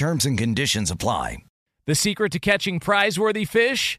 Terms and conditions apply. The secret to catching prize-worthy fish?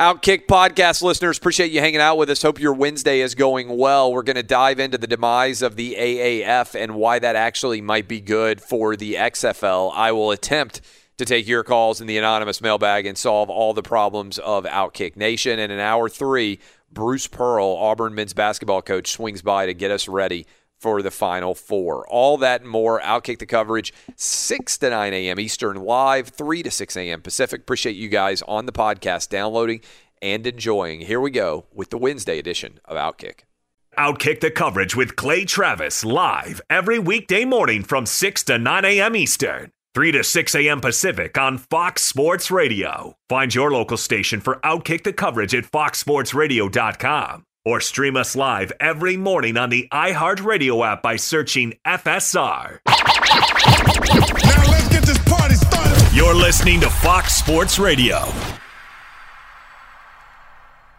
Outkick podcast listeners, appreciate you hanging out with us. Hope your Wednesday is going well. We're going to dive into the demise of the AAF and why that actually might be good for the XFL. I will attempt to take your calls in the anonymous mailbag and solve all the problems of Outkick Nation. And in hour three, Bruce Pearl, Auburn men's basketball coach, swings by to get us ready for the Final Four. All that and more. Outkick the coverage 6 to 9 a.m. Eastern live, 3 to 6 a.m. Pacific. Appreciate you guys on the podcast downloading and enjoying. Here we go with the Wednesday edition of Outkick. Outkick the coverage with Clay Travis live every weekday morning from 6 to 9 a.m. Eastern. 3 to 6 a.m. Pacific on Fox Sports Radio. Find your local station for Outkick the coverage at foxsportsradio.com or stream us live every morning on the iHeartRadio app by searching FSR. Now let's get this party started. You're listening to Fox Sports Radio.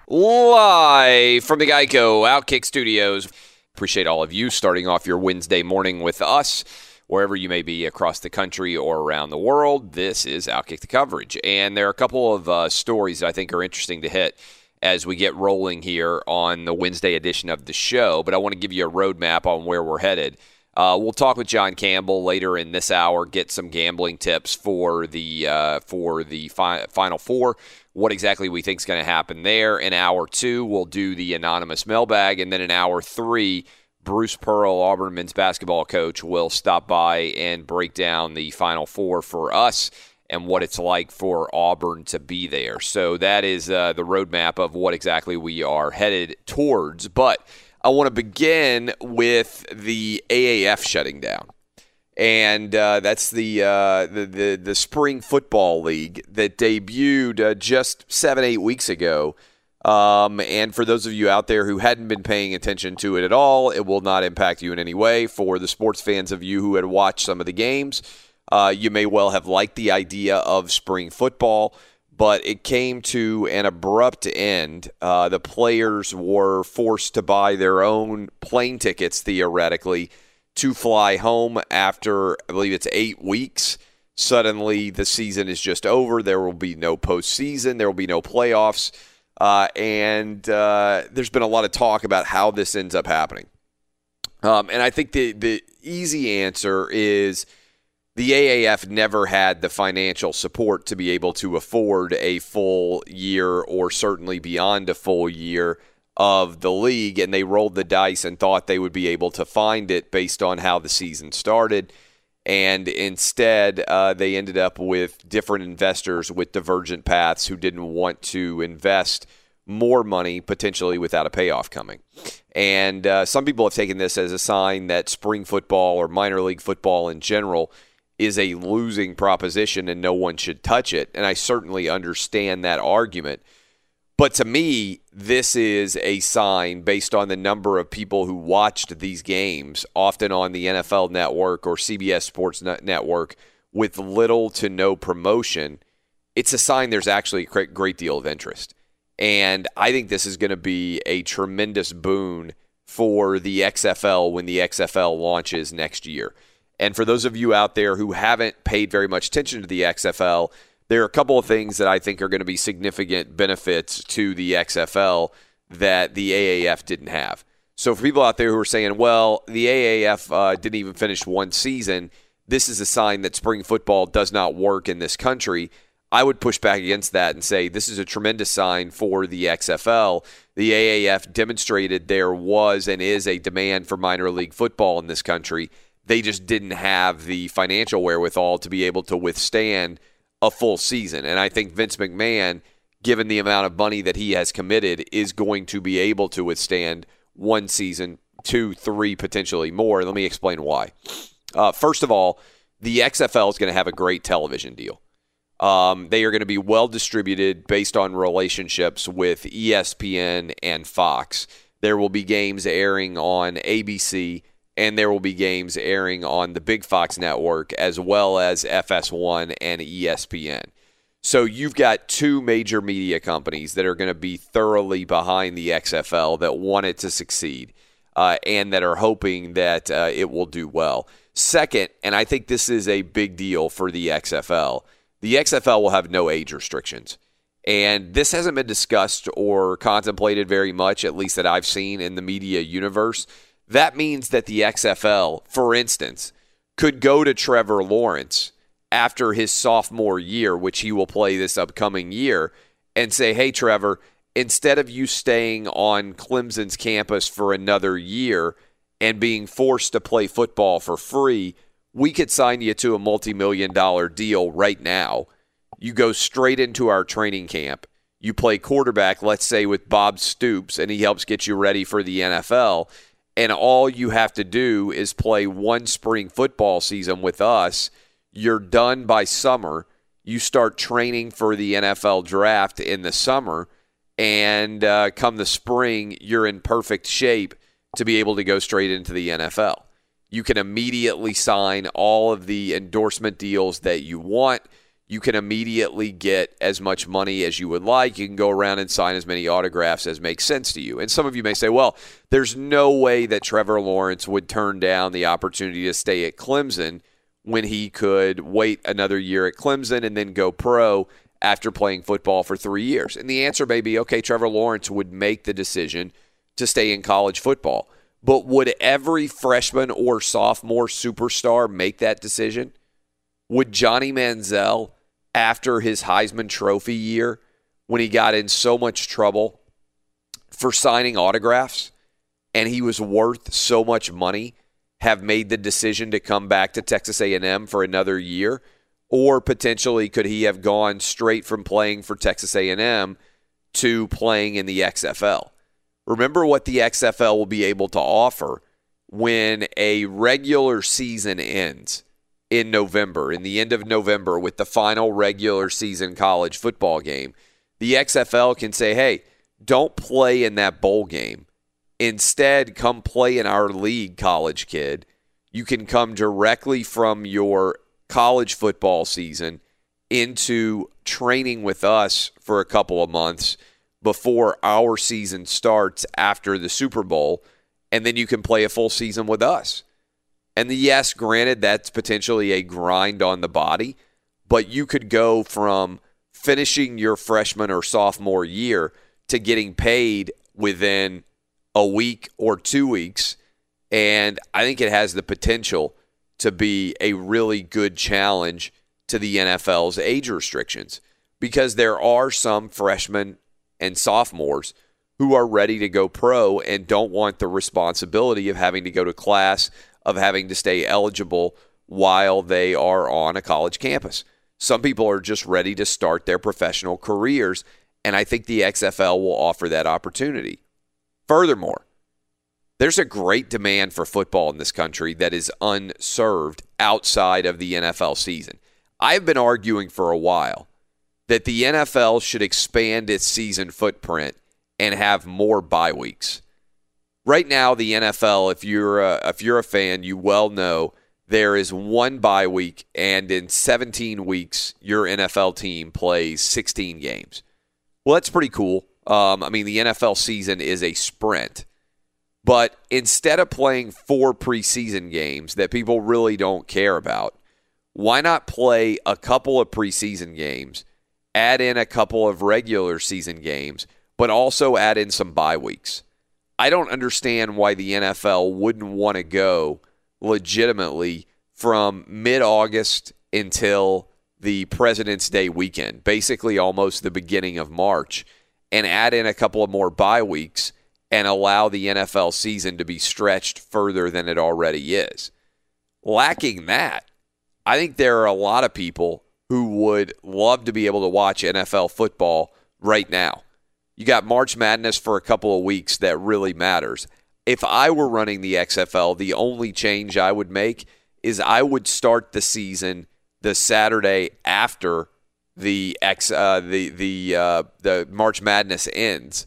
Live from the Geico Outkick Studios. Appreciate all of you starting off your Wednesday morning with us. Wherever you may be across the country or around the world, this is Outkick the coverage. And there are a couple of uh, stories that I think are interesting to hit as we get rolling here on the Wednesday edition of the show. But I want to give you a roadmap on where we're headed. Uh, we'll talk with John Campbell later in this hour. Get some gambling tips for the uh, for the fi- final four. What exactly we think is going to happen there. In hour two, we'll do the anonymous mailbag, and then in hour three. Bruce Pearl, Auburn men's basketball coach, will stop by and break down the Final Four for us and what it's like for Auburn to be there. So that is uh, the roadmap of what exactly we are headed towards. But I want to begin with the AAF shutting down. And uh, that's the, uh, the, the the spring football league that debuted uh, just seven eight weeks ago. Um, and for those of you out there who hadn't been paying attention to it at all, it will not impact you in any way. For the sports fans of you who had watched some of the games, uh, you may well have liked the idea of spring football, but it came to an abrupt end. Uh, the players were forced to buy their own plane tickets, theoretically, to fly home after, I believe it's eight weeks. Suddenly, the season is just over. There will be no postseason, there will be no playoffs. Uh, and uh, there's been a lot of talk about how this ends up happening. Um, and I think the, the easy answer is the AAF never had the financial support to be able to afford a full year or certainly beyond a full year of the league. And they rolled the dice and thought they would be able to find it based on how the season started. And instead, uh, they ended up with different investors with divergent paths who didn't want to invest more money potentially without a payoff coming. And uh, some people have taken this as a sign that spring football or minor league football in general is a losing proposition and no one should touch it. And I certainly understand that argument. But to me, this is a sign based on the number of people who watched these games, often on the NFL network or CBS Sports Network, with little to no promotion. It's a sign there's actually a great deal of interest. And I think this is going to be a tremendous boon for the XFL when the XFL launches next year. And for those of you out there who haven't paid very much attention to the XFL, there are a couple of things that I think are going to be significant benefits to the XFL that the AAF didn't have. So for people out there who are saying, well, the AAF uh, didn't even finish one season, this is a sign that spring football does not work in this country. I would push back against that and say this is a tremendous sign for the XFL. The AAF demonstrated there was and is a demand for minor league football in this country. They just didn't have the financial wherewithal to be able to withstand a full season. And I think Vince McMahon, given the amount of money that he has committed, is going to be able to withstand one season, two, three, potentially more. Let me explain why. Uh, first of all, the XFL is going to have a great television deal. Um, they are going to be well distributed based on relationships with ESPN and Fox. There will be games airing on ABC, and there will be games airing on the Big Fox network as well as FS1 and ESPN. So you've got two major media companies that are going to be thoroughly behind the XFL that want it to succeed uh, and that are hoping that uh, it will do well. Second, and I think this is a big deal for the XFL the XFL will have no age restrictions. And this hasn't been discussed or contemplated very much, at least that I've seen in the media universe. That means that the XFL, for instance, could go to Trevor Lawrence after his sophomore year, which he will play this upcoming year, and say, hey, Trevor, instead of you staying on Clemson's campus for another year and being forced to play football for free, we could sign you to a multi million dollar deal right now. You go straight into our training camp. You play quarterback, let's say with Bob Stoops, and he helps get you ready for the NFL. And all you have to do is play one spring football season with us. You're done by summer. You start training for the NFL draft in the summer. And uh, come the spring, you're in perfect shape to be able to go straight into the NFL. You can immediately sign all of the endorsement deals that you want. You can immediately get as much money as you would like. You can go around and sign as many autographs as makes sense to you. And some of you may say, well, there's no way that Trevor Lawrence would turn down the opportunity to stay at Clemson when he could wait another year at Clemson and then go pro after playing football for three years. And the answer may be okay, Trevor Lawrence would make the decision to stay in college football. But would every freshman or sophomore superstar make that decision? Would Johnny Manziel, after his Heisman Trophy year, when he got in so much trouble for signing autographs and he was worth so much money, have made the decision to come back to Texas A&M for another year? Or potentially could he have gone straight from playing for Texas A&M to playing in the XFL? Remember what the XFL will be able to offer when a regular season ends in November, in the end of November, with the final regular season college football game. The XFL can say, hey, don't play in that bowl game. Instead, come play in our league, college kid. You can come directly from your college football season into training with us for a couple of months before our season starts after the Super Bowl, and then you can play a full season with us. And the, yes, granted, that's potentially a grind on the body, but you could go from finishing your freshman or sophomore year to getting paid within a week or two weeks. And I think it has the potential to be a really good challenge to the NFL's age restrictions because there are some freshmen and sophomores who are ready to go pro and don't want the responsibility of having to go to class, of having to stay eligible while they are on a college campus. Some people are just ready to start their professional careers. And I think the XFL will offer that opportunity. Furthermore, there's a great demand for football in this country that is unserved outside of the NFL season. I've been arguing for a while that the NFL should expand its season footprint and have more bye weeks. Right now, the NFL, if you're a, if you're a fan, you well know there is one bye week, and in 17 weeks, your NFL team plays 16 games. Well, that's pretty cool. Um, I mean, the NFL season is a sprint. But instead of playing four preseason games that people really don't care about, why not play a couple of preseason games, add in a couple of regular season games, but also add in some bye weeks? I don't understand why the NFL wouldn't want to go legitimately from mid August until the President's Day weekend, basically almost the beginning of March, and add in a couple of more bye weeks and allow the NFL season to be stretched further than it already is. Lacking that, I think there are a lot of people who would love to be able to watch NFL football right now. You got March Madness for a couple of weeks that really matters. If I were running the XFL, the only change I would make is I would start the season the Saturday after the X uh, the the uh, the March Madness ends,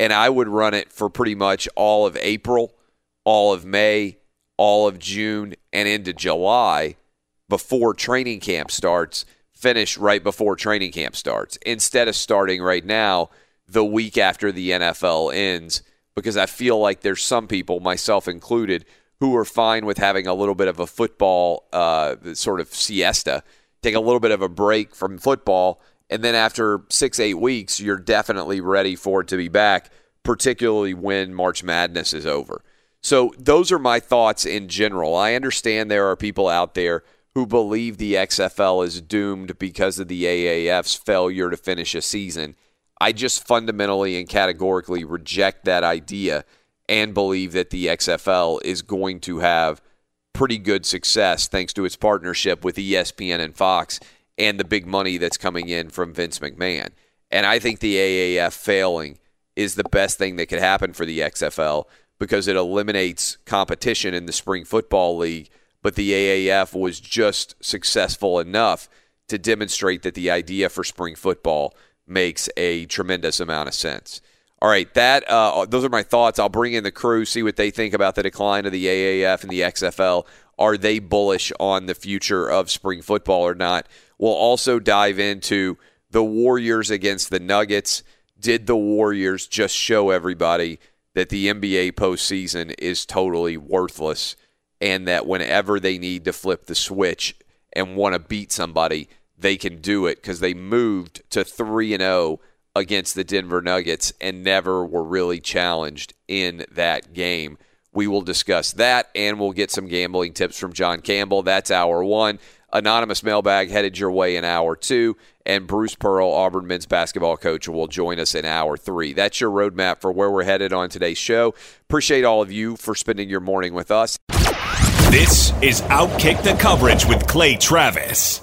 and I would run it for pretty much all of April, all of May, all of June, and into July before training camp starts. Finish right before training camp starts instead of starting right now the week after the NFL ends because I feel like there's some people, myself included, who are fine with having a little bit of a football uh, sort of siesta, take a little bit of a break from football, and then after six, eight weeks, you're definitely ready for it to be back, particularly when March Madness is over. So, those are my thoughts in general. I understand there are people out there who believe the XFL is doomed because of the AAF's failure to finish a season. I just fundamentally and categorically reject that idea and believe that the XFL is going to have pretty good success thanks to its partnership with ESPN and Fox and the big money that's coming in from Vince McMahon. And I think the AAF failing is the best thing that could happen for the XFL because it eliminates competition in the spring football league. But the AAF was just successful enough to demonstrate that the idea for spring football makes a tremendous amount of sense. All right, that uh, those are my thoughts. I'll bring in the crew, see what they think about the decline of the AAF and the XFL. Are they bullish on the future of spring football or not? We'll also dive into the Warriors against the Nuggets. Did the Warriors just show everybody that the NBA postseason is totally worthless and that whenever they need to flip the switch and want to beat somebody, they can do it because they moved to 3 and 0 against the Denver Nuggets and never were really challenged in that game. We will discuss that and we'll get some gambling tips from John Campbell. That's hour one. Anonymous mailbag headed your way in hour two. And Bruce Pearl, Auburn men's basketball coach, will join us in hour three. That's your roadmap for where we're headed on today's show. Appreciate all of you for spending your morning with us. This is Outkick the Coverage with Clay Travis.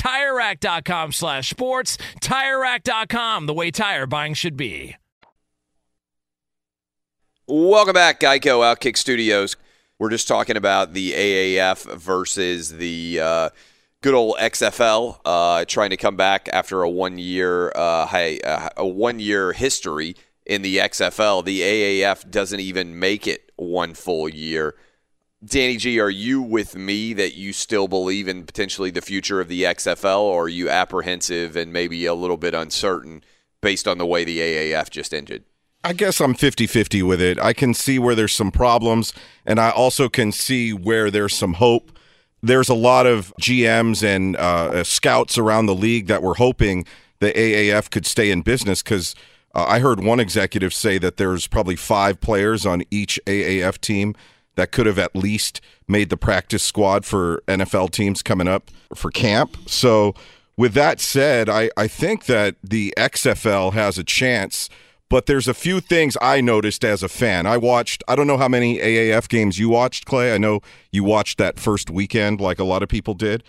TireRack.com slash sports. TireRack.com, the way tire buying should be. Welcome back, Geico Outkick Studios. We're just talking about the AAF versus the uh, good old XFL, uh, trying to come back after a one year uh, high, uh, a one year history in the XFL. The AAF doesn't even make it one full year. Danny G, are you with me that you still believe in potentially the future of the XFL, or are you apprehensive and maybe a little bit uncertain based on the way the AAF just ended? I guess I'm 50 50 with it. I can see where there's some problems, and I also can see where there's some hope. There's a lot of GMs and uh, scouts around the league that were hoping the AAF could stay in business because uh, I heard one executive say that there's probably five players on each AAF team that could have at least made the practice squad for NFL teams coming up for camp. So, with that said, I, I think that the XFL has a chance, but there's a few things I noticed as a fan. I watched, I don't know how many AAF games you watched, Clay. I know you watched that first weekend like a lot of people did.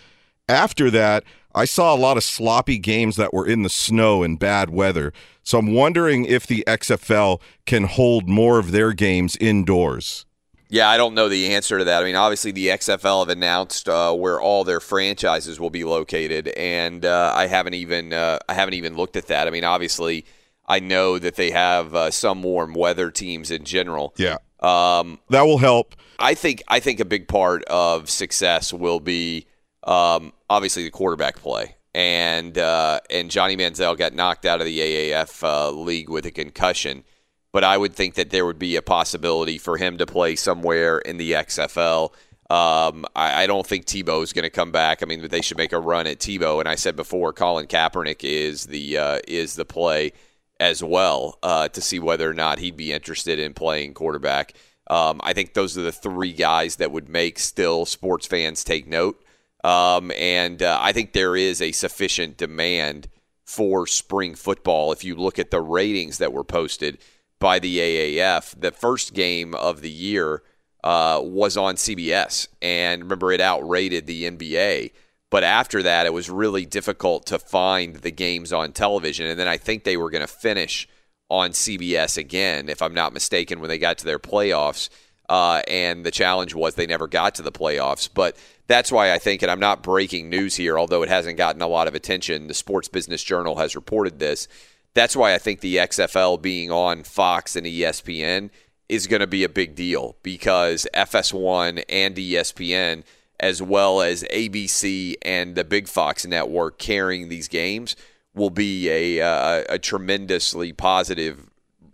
After that, I saw a lot of sloppy games that were in the snow and bad weather. So I'm wondering if the XFL can hold more of their games indoors. Yeah, I don't know the answer to that. I mean, obviously the XFL have announced uh, where all their franchises will be located, and uh, I haven't even uh, I haven't even looked at that. I mean, obviously, I know that they have uh, some warm weather teams in general. Yeah, um, that will help. I think I think a big part of success will be um, obviously the quarterback play, and uh, and Johnny Manziel got knocked out of the AAF uh, league with a concussion but I would think that there would be a possibility for him to play somewhere in the XFL. Um, I, I, don't think Tebow is going to come back. I mean, they should make a run at Tebow. And I said before, Colin Kaepernick is the uh, is the play as well uh, to see whether or not he'd be interested in playing quarterback. Um, I think those are the three guys that would make still sports fans take note. Um, and uh, I think there is a sufficient demand for spring football. If you look at the ratings that were posted, by the AAF. The first game of the year uh, was on CBS, and remember, it outrated the NBA. But after that, it was really difficult to find the games on television. And then I think they were going to finish on CBS again, if I'm not mistaken, when they got to their playoffs. Uh, and the challenge was they never got to the playoffs. But that's why I think, and I'm not breaking news here, although it hasn't gotten a lot of attention. The Sports Business Journal has reported this that's why I think the XFL being on Fox and ESPN is going to be a big deal because FS1 and ESPN, as well as ABC and the Big Fox network carrying these games, will be a, uh, a tremendously positive,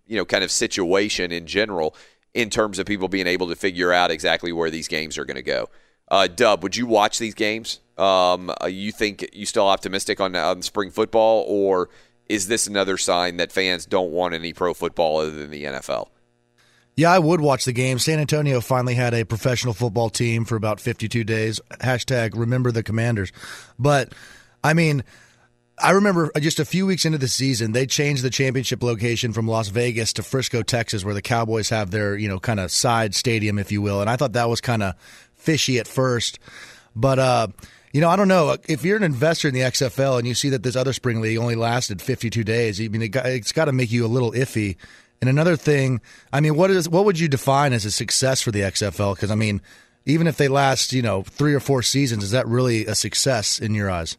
you know, kind of situation in general in terms of people being able to figure out exactly where these games are going to go. Uh, Dub, would you watch these games? Um, uh, you think you still optimistic on, on spring football, or is this another sign that fans don't want any pro football other than the NFL? Yeah, I would watch the game. San Antonio finally had a professional football team for about 52 days. Hashtag remember the commanders. But, I mean, I remember just a few weeks into the season, they changed the championship location from Las Vegas to Frisco, Texas, where the Cowboys have their, you know, kind of side stadium, if you will. And I thought that was kind of fishy at first. But, uh, you know, I don't know. If you're an investor in the XFL and you see that this other spring league only lasted 52 days, I mean, it's got to make you a little iffy and another thing, I mean, what is what would you define as a success for the XFL? Because I mean, even if they last, you know, three or four seasons, is that really a success in your eyes?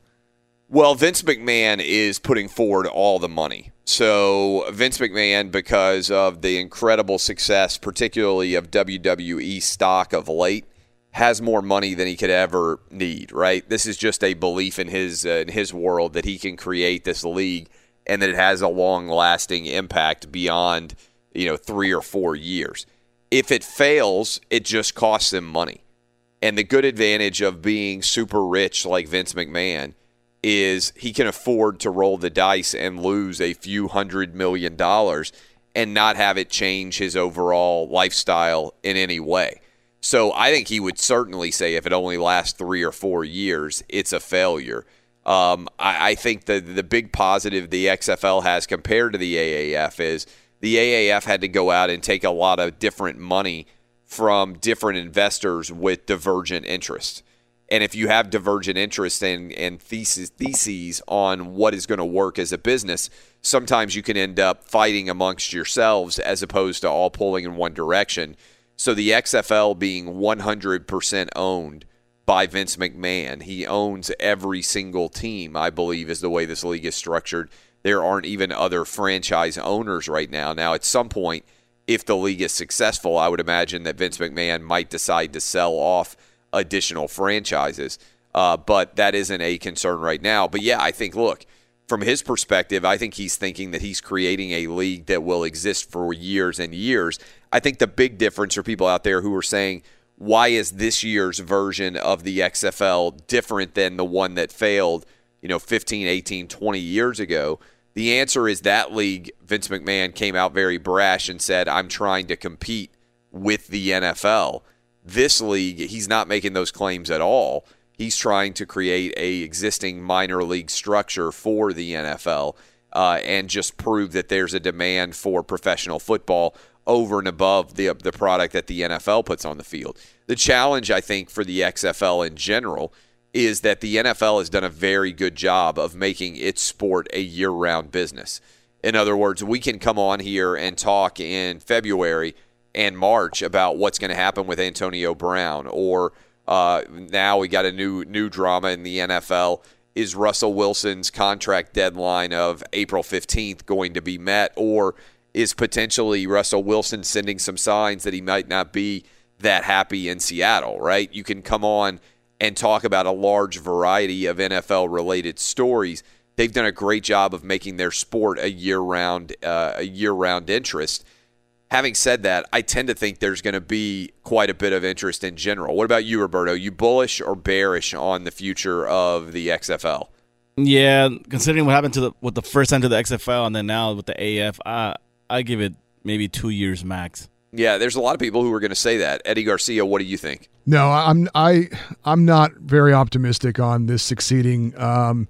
Well, Vince McMahon is putting forward all the money. So, Vince McMahon, because of the incredible success, particularly of WWE stock of late, has more money than he could ever need. Right? This is just a belief in his uh, in his world that he can create this league and that it has a long lasting impact beyond, you know, three or four years. If it fails, it just costs them money. And the good advantage of being super rich like Vince McMahon is he can afford to roll the dice and lose a few hundred million dollars and not have it change his overall lifestyle in any way. So I think he would certainly say if it only lasts three or four years, it's a failure. Um, I, I, think the the big positive the XFL has compared to the AAF is the AAF had to go out and take a lot of different money from different investors with divergent interests. And if you have divergent interests and, and theses, theses on what is going to work as a business, sometimes you can end up fighting amongst yourselves as opposed to all pulling in one direction. So the XFL being 100% owned by Vince McMahon. He owns every single team, I believe, is the way this league is structured. There aren't even other franchise owners right now. Now, at some point, if the league is successful, I would imagine that Vince McMahon might decide to sell off additional franchises. Uh, but that isn't a concern right now. But yeah, I think, look, from his perspective, I think he's thinking that he's creating a league that will exist for years and years. I think the big difference for people out there who are saying, why is this year's version of the XFL different than the one that failed, you know, 15, 18, 20 years ago? The answer is that league, Vince McMahon came out very brash and said, I'm trying to compete with the NFL. This league, he's not making those claims at all. He's trying to create a existing minor league structure for the NFL uh, and just prove that there's a demand for professional football over and above the the product that the NFL puts on the field. The challenge I think for the XFL in general is that the NFL has done a very good job of making its sport a year-round business. In other words, we can come on here and talk in February and March about what's going to happen with Antonio Brown, or uh, now we got a new new drama in the NFL. Is Russell Wilson's contract deadline of April 15th going to be met, or is potentially Russell Wilson sending some signs that he might not be that happy in Seattle, right? You can come on and talk about a large variety of NFL related stories. They've done a great job of making their sport a year round uh, a year round interest. Having said that, I tend to think there's going to be quite a bit of interest in general. What about you, Roberto? You bullish or bearish on the future of the XFL? Yeah, considering what happened to the with the first time to the XFL and then now with the AF, I I give it maybe two years max. Yeah, there's a lot of people who are going to say that. Eddie Garcia, what do you think? No, I'm I I'm not very optimistic on this succeeding. Um,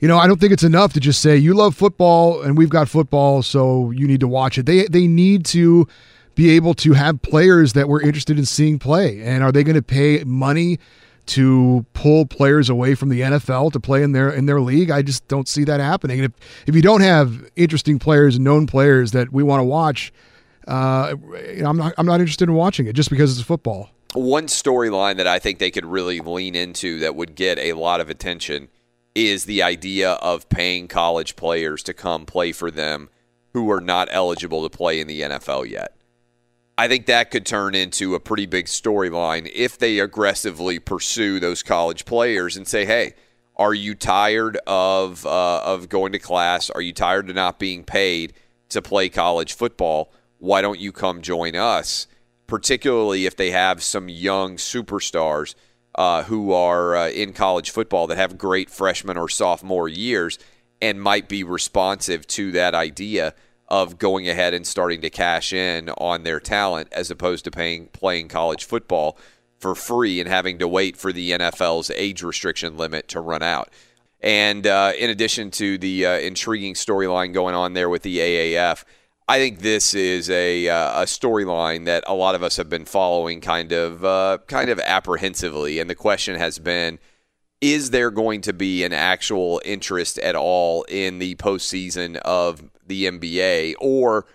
you know, I don't think it's enough to just say you love football and we've got football, so you need to watch it. They they need to be able to have players that we're interested in seeing play. And are they going to pay money to pull players away from the NFL to play in their in their league. I just don't see that happening. And if if you don't have interesting players and known players that we want to watch, uh, you know, I'm not I'm not interested in watching it just because it's football. One storyline that I think they could really lean into that would get a lot of attention is the idea of paying college players to come play for them who are not eligible to play in the NFL yet. I think that could turn into a pretty big storyline if they aggressively pursue those college players and say, hey, Are you tired of uh, of going to class? Are you tired of not being paid to play college football? Why don't you come join us? Particularly if they have some young superstars uh, who are uh, in college football that have great freshman or sophomore years and might be responsive to that idea of going ahead and starting to cash in on their talent as opposed to paying playing college football for free and having to wait for the NFL's age restriction limit to run out. And uh, in addition to the uh, intriguing storyline going on there with the AAF, I think this is a, uh, a storyline that a lot of us have been following kind of uh, kind of apprehensively. And the question has been is there going to be an actual interest at all in the postseason of the NBA, or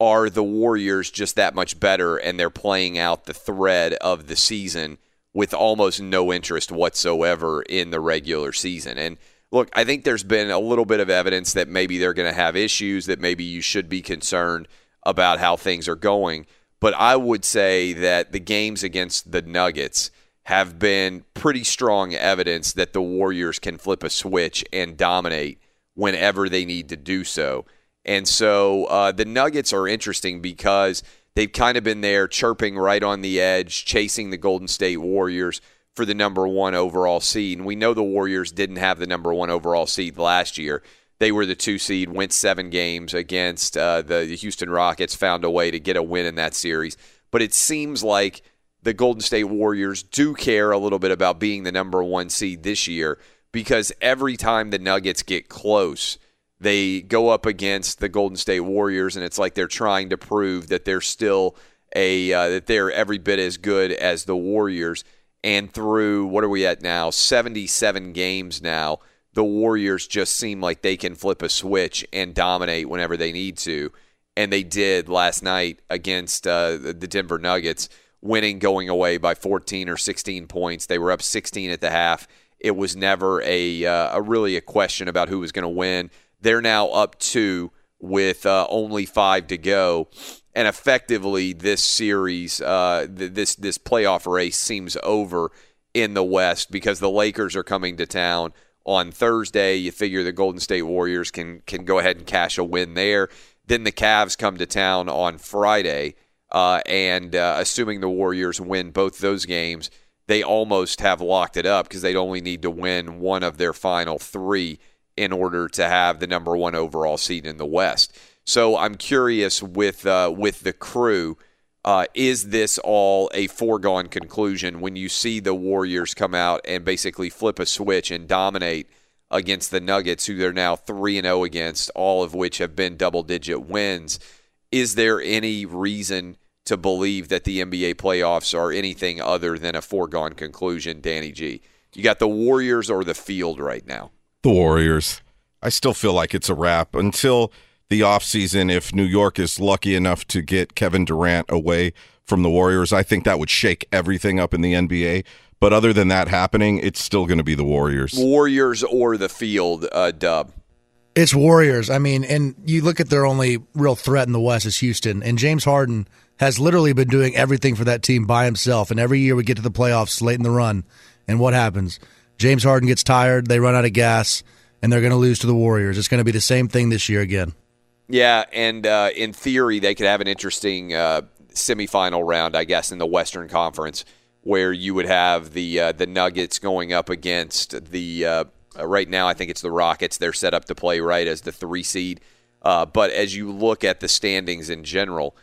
are the Warriors just that much better and they're playing out the thread of the season with almost no interest whatsoever in the regular season? And look, I think there's been a little bit of evidence that maybe they're going to have issues, that maybe you should be concerned about how things are going. But I would say that the games against the Nuggets have been pretty strong evidence that the Warriors can flip a switch and dominate whenever they need to do so. And so uh, the Nuggets are interesting because they've kind of been there chirping right on the edge, chasing the Golden State Warriors for the number one overall seed. And we know the Warriors didn't have the number one overall seed last year. They were the two seed, went seven games against uh, the Houston Rockets, found a way to get a win in that series. But it seems like the Golden State Warriors do care a little bit about being the number one seed this year because every time the Nuggets get close, they go up against the Golden State Warriors, and it's like they're trying to prove that they're still a uh, that they're every bit as good as the Warriors. And through what are we at now? Seventy-seven games now. The Warriors just seem like they can flip a switch and dominate whenever they need to, and they did last night against uh, the Denver Nuggets winning going away by 14 or 16 points. They were up 16 at the half. It was never a, uh, a really a question about who was going to win. They're now up two with uh, only five to go, and effectively this series, uh, th- this this playoff race seems over in the West because the Lakers are coming to town on Thursday. You figure the Golden State Warriors can can go ahead and cash a win there. Then the Cavs come to town on Friday uh, and uh, assuming the Warriors win both those games, they almost have locked it up because they'd only need to win one of their final three in order to have the number one overall seed in the West. So I'm curious with uh, with the crew. Uh, is this all a foregone conclusion when you see the Warriors come out and basically flip a switch and dominate against the Nuggets, who they're now 3 and 0 against, all of which have been double digit wins? is there any reason to believe that the NBA playoffs are anything other than a foregone conclusion, Danny G? You got the Warriors or the field right now? The Warriors. I still feel like it's a wrap until the offseason. If New York is lucky enough to get Kevin Durant away from the Warriors, I think that would shake everything up in the NBA. But other than that happening, it's still going to be the Warriors. Warriors or the field, uh, Dub. It's Warriors. I mean, and you look at their only real threat in the West is Houston, and James Harden has literally been doing everything for that team by himself. And every year we get to the playoffs late in the run, and what happens? James Harden gets tired, they run out of gas, and they're going to lose to the Warriors. It's going to be the same thing this year again. Yeah, and uh, in theory, they could have an interesting uh, semifinal round, I guess, in the Western Conference, where you would have the uh, the Nuggets going up against the uh, uh, right now, I think it's the Rockets. They're set up to play right as the three seed. Uh, but as you look at the standings in general,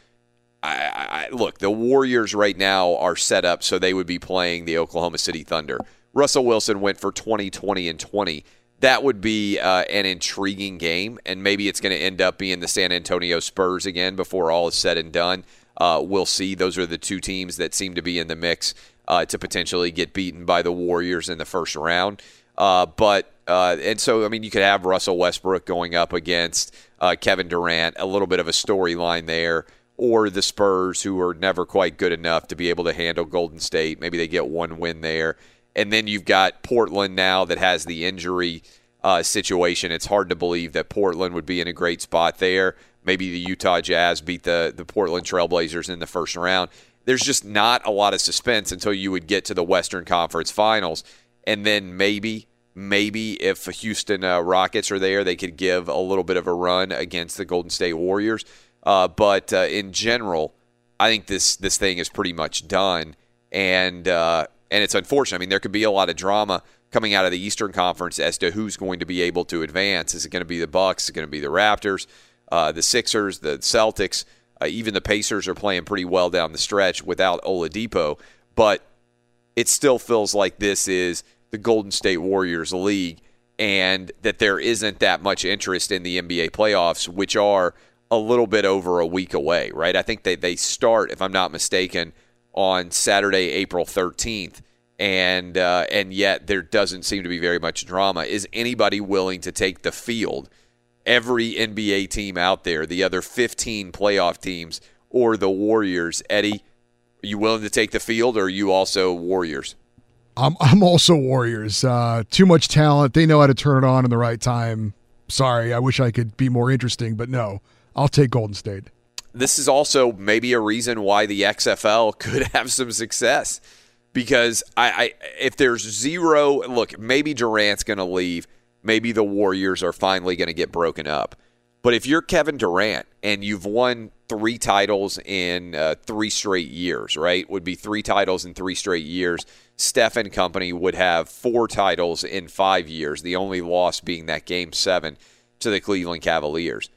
I, I, look, the Warriors right now are set up so they would be playing the Oklahoma City Thunder. Russell Wilson went for 20, 20, and 20. That would be uh, an intriguing game, and maybe it's going to end up being the San Antonio Spurs again before all is said and done. Uh, we'll see. Those are the two teams that seem to be in the mix uh, to potentially get beaten by the Warriors in the first round. Uh, but uh, and so I mean you could have Russell Westbrook going up against uh, Kevin Durant, a little bit of a storyline there, or the Spurs who are never quite good enough to be able to handle Golden State. Maybe they get one win there, and then you've got Portland now that has the injury uh, situation. It's hard to believe that Portland would be in a great spot there. Maybe the Utah Jazz beat the the Portland Trailblazers in the first round. There's just not a lot of suspense until you would get to the Western Conference Finals and then maybe maybe if Houston uh, Rockets are there, they could give a little bit of a run against the Golden State Warriors. Uh, but uh, in general, I think this this thing is pretty much done, and uh, and it's unfortunate. I mean, there could be a lot of drama coming out of the Eastern Conference as to who's going to be able to advance. Is it going to be the Bucks? Is it going to be the Raptors, uh, the Sixers, the Celtics? Uh, even the Pacers are playing pretty well down the stretch without Oladipo, but it still feels like this is the Golden State Warriors league, and that there isn't that much interest in the NBA playoffs, which are a little bit over a week away, right? I think they, they start, if I'm not mistaken, on Saturday, April 13th, and uh, and yet there doesn't seem to be very much drama. Is anybody willing to take the field? Every NBA team out there, the other 15 playoff teams, or the Warriors, Eddie, are you willing to take the field, or are you also Warriors? I'm I'm also Warriors. Uh, too much talent. They know how to turn it on in the right time. Sorry, I wish I could be more interesting, but no, I'll take Golden State. This is also maybe a reason why the XFL could have some success because I, I if there's zero look, maybe Durant's going to leave, maybe the Warriors are finally going to get broken up. But if you're Kevin Durant and you've won three titles in uh, three straight years, right? Would be three titles in three straight years. Steph and company would have four titles in five years, the only loss being that game seven to the Cleveland Cavaliers.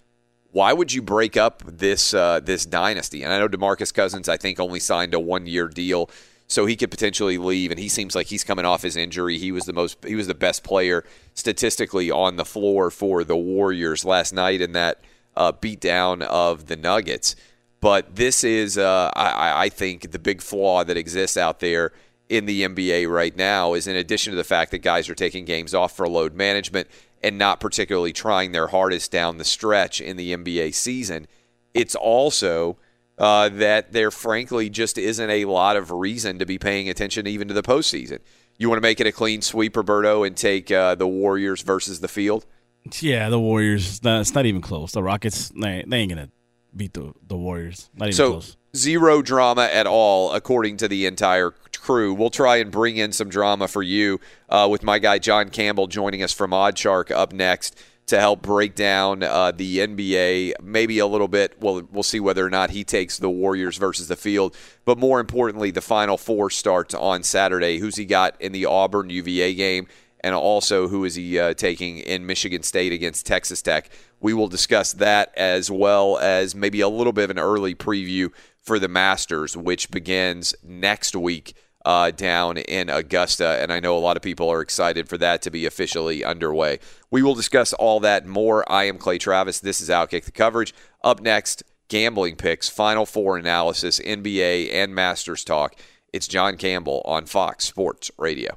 Why would you break up this uh, this dynasty? And I know Demarcus Cousins, I think, only signed a one year deal so he could potentially leave. And he seems like he's coming off his injury. He was the most, he was the best player statistically on the floor for the Warriors last night in that uh, beatdown of the Nuggets. But this is, uh, I, I think, the big flaw that exists out there in the NBA right now is in addition to the fact that guys are taking games off for load management and not particularly trying their hardest down the stretch in the NBA season, it's also uh, that there frankly just isn't a lot of reason to be paying attention even to the postseason. You want to make it a clean sweep, Roberto, and take uh, the Warriors versus the field? Yeah, the Warriors. It's not even close. The Rockets, they, they ain't gonna beat the the Warriors. Not even so, close. Zero drama at all, according to the entire crew. We'll try and bring in some drama for you uh, with my guy John Campbell joining us from Oddshark up next to help break down uh, the NBA, maybe a little bit. Well, we'll see whether or not he takes the Warriors versus the field. But more importantly, the Final Four starts on Saturday. Who's he got in the Auburn UVA game? And also, who is he uh, taking in Michigan State against Texas Tech? We will discuss that as well as maybe a little bit of an early preview for the Masters, which begins next week uh, down in Augusta. And I know a lot of people are excited for that to be officially underway. We will discuss all that more. I am Clay Travis. This is Outkick the Coverage. Up next, gambling picks, Final Four analysis, NBA, and Masters talk. It's John Campbell on Fox Sports Radio.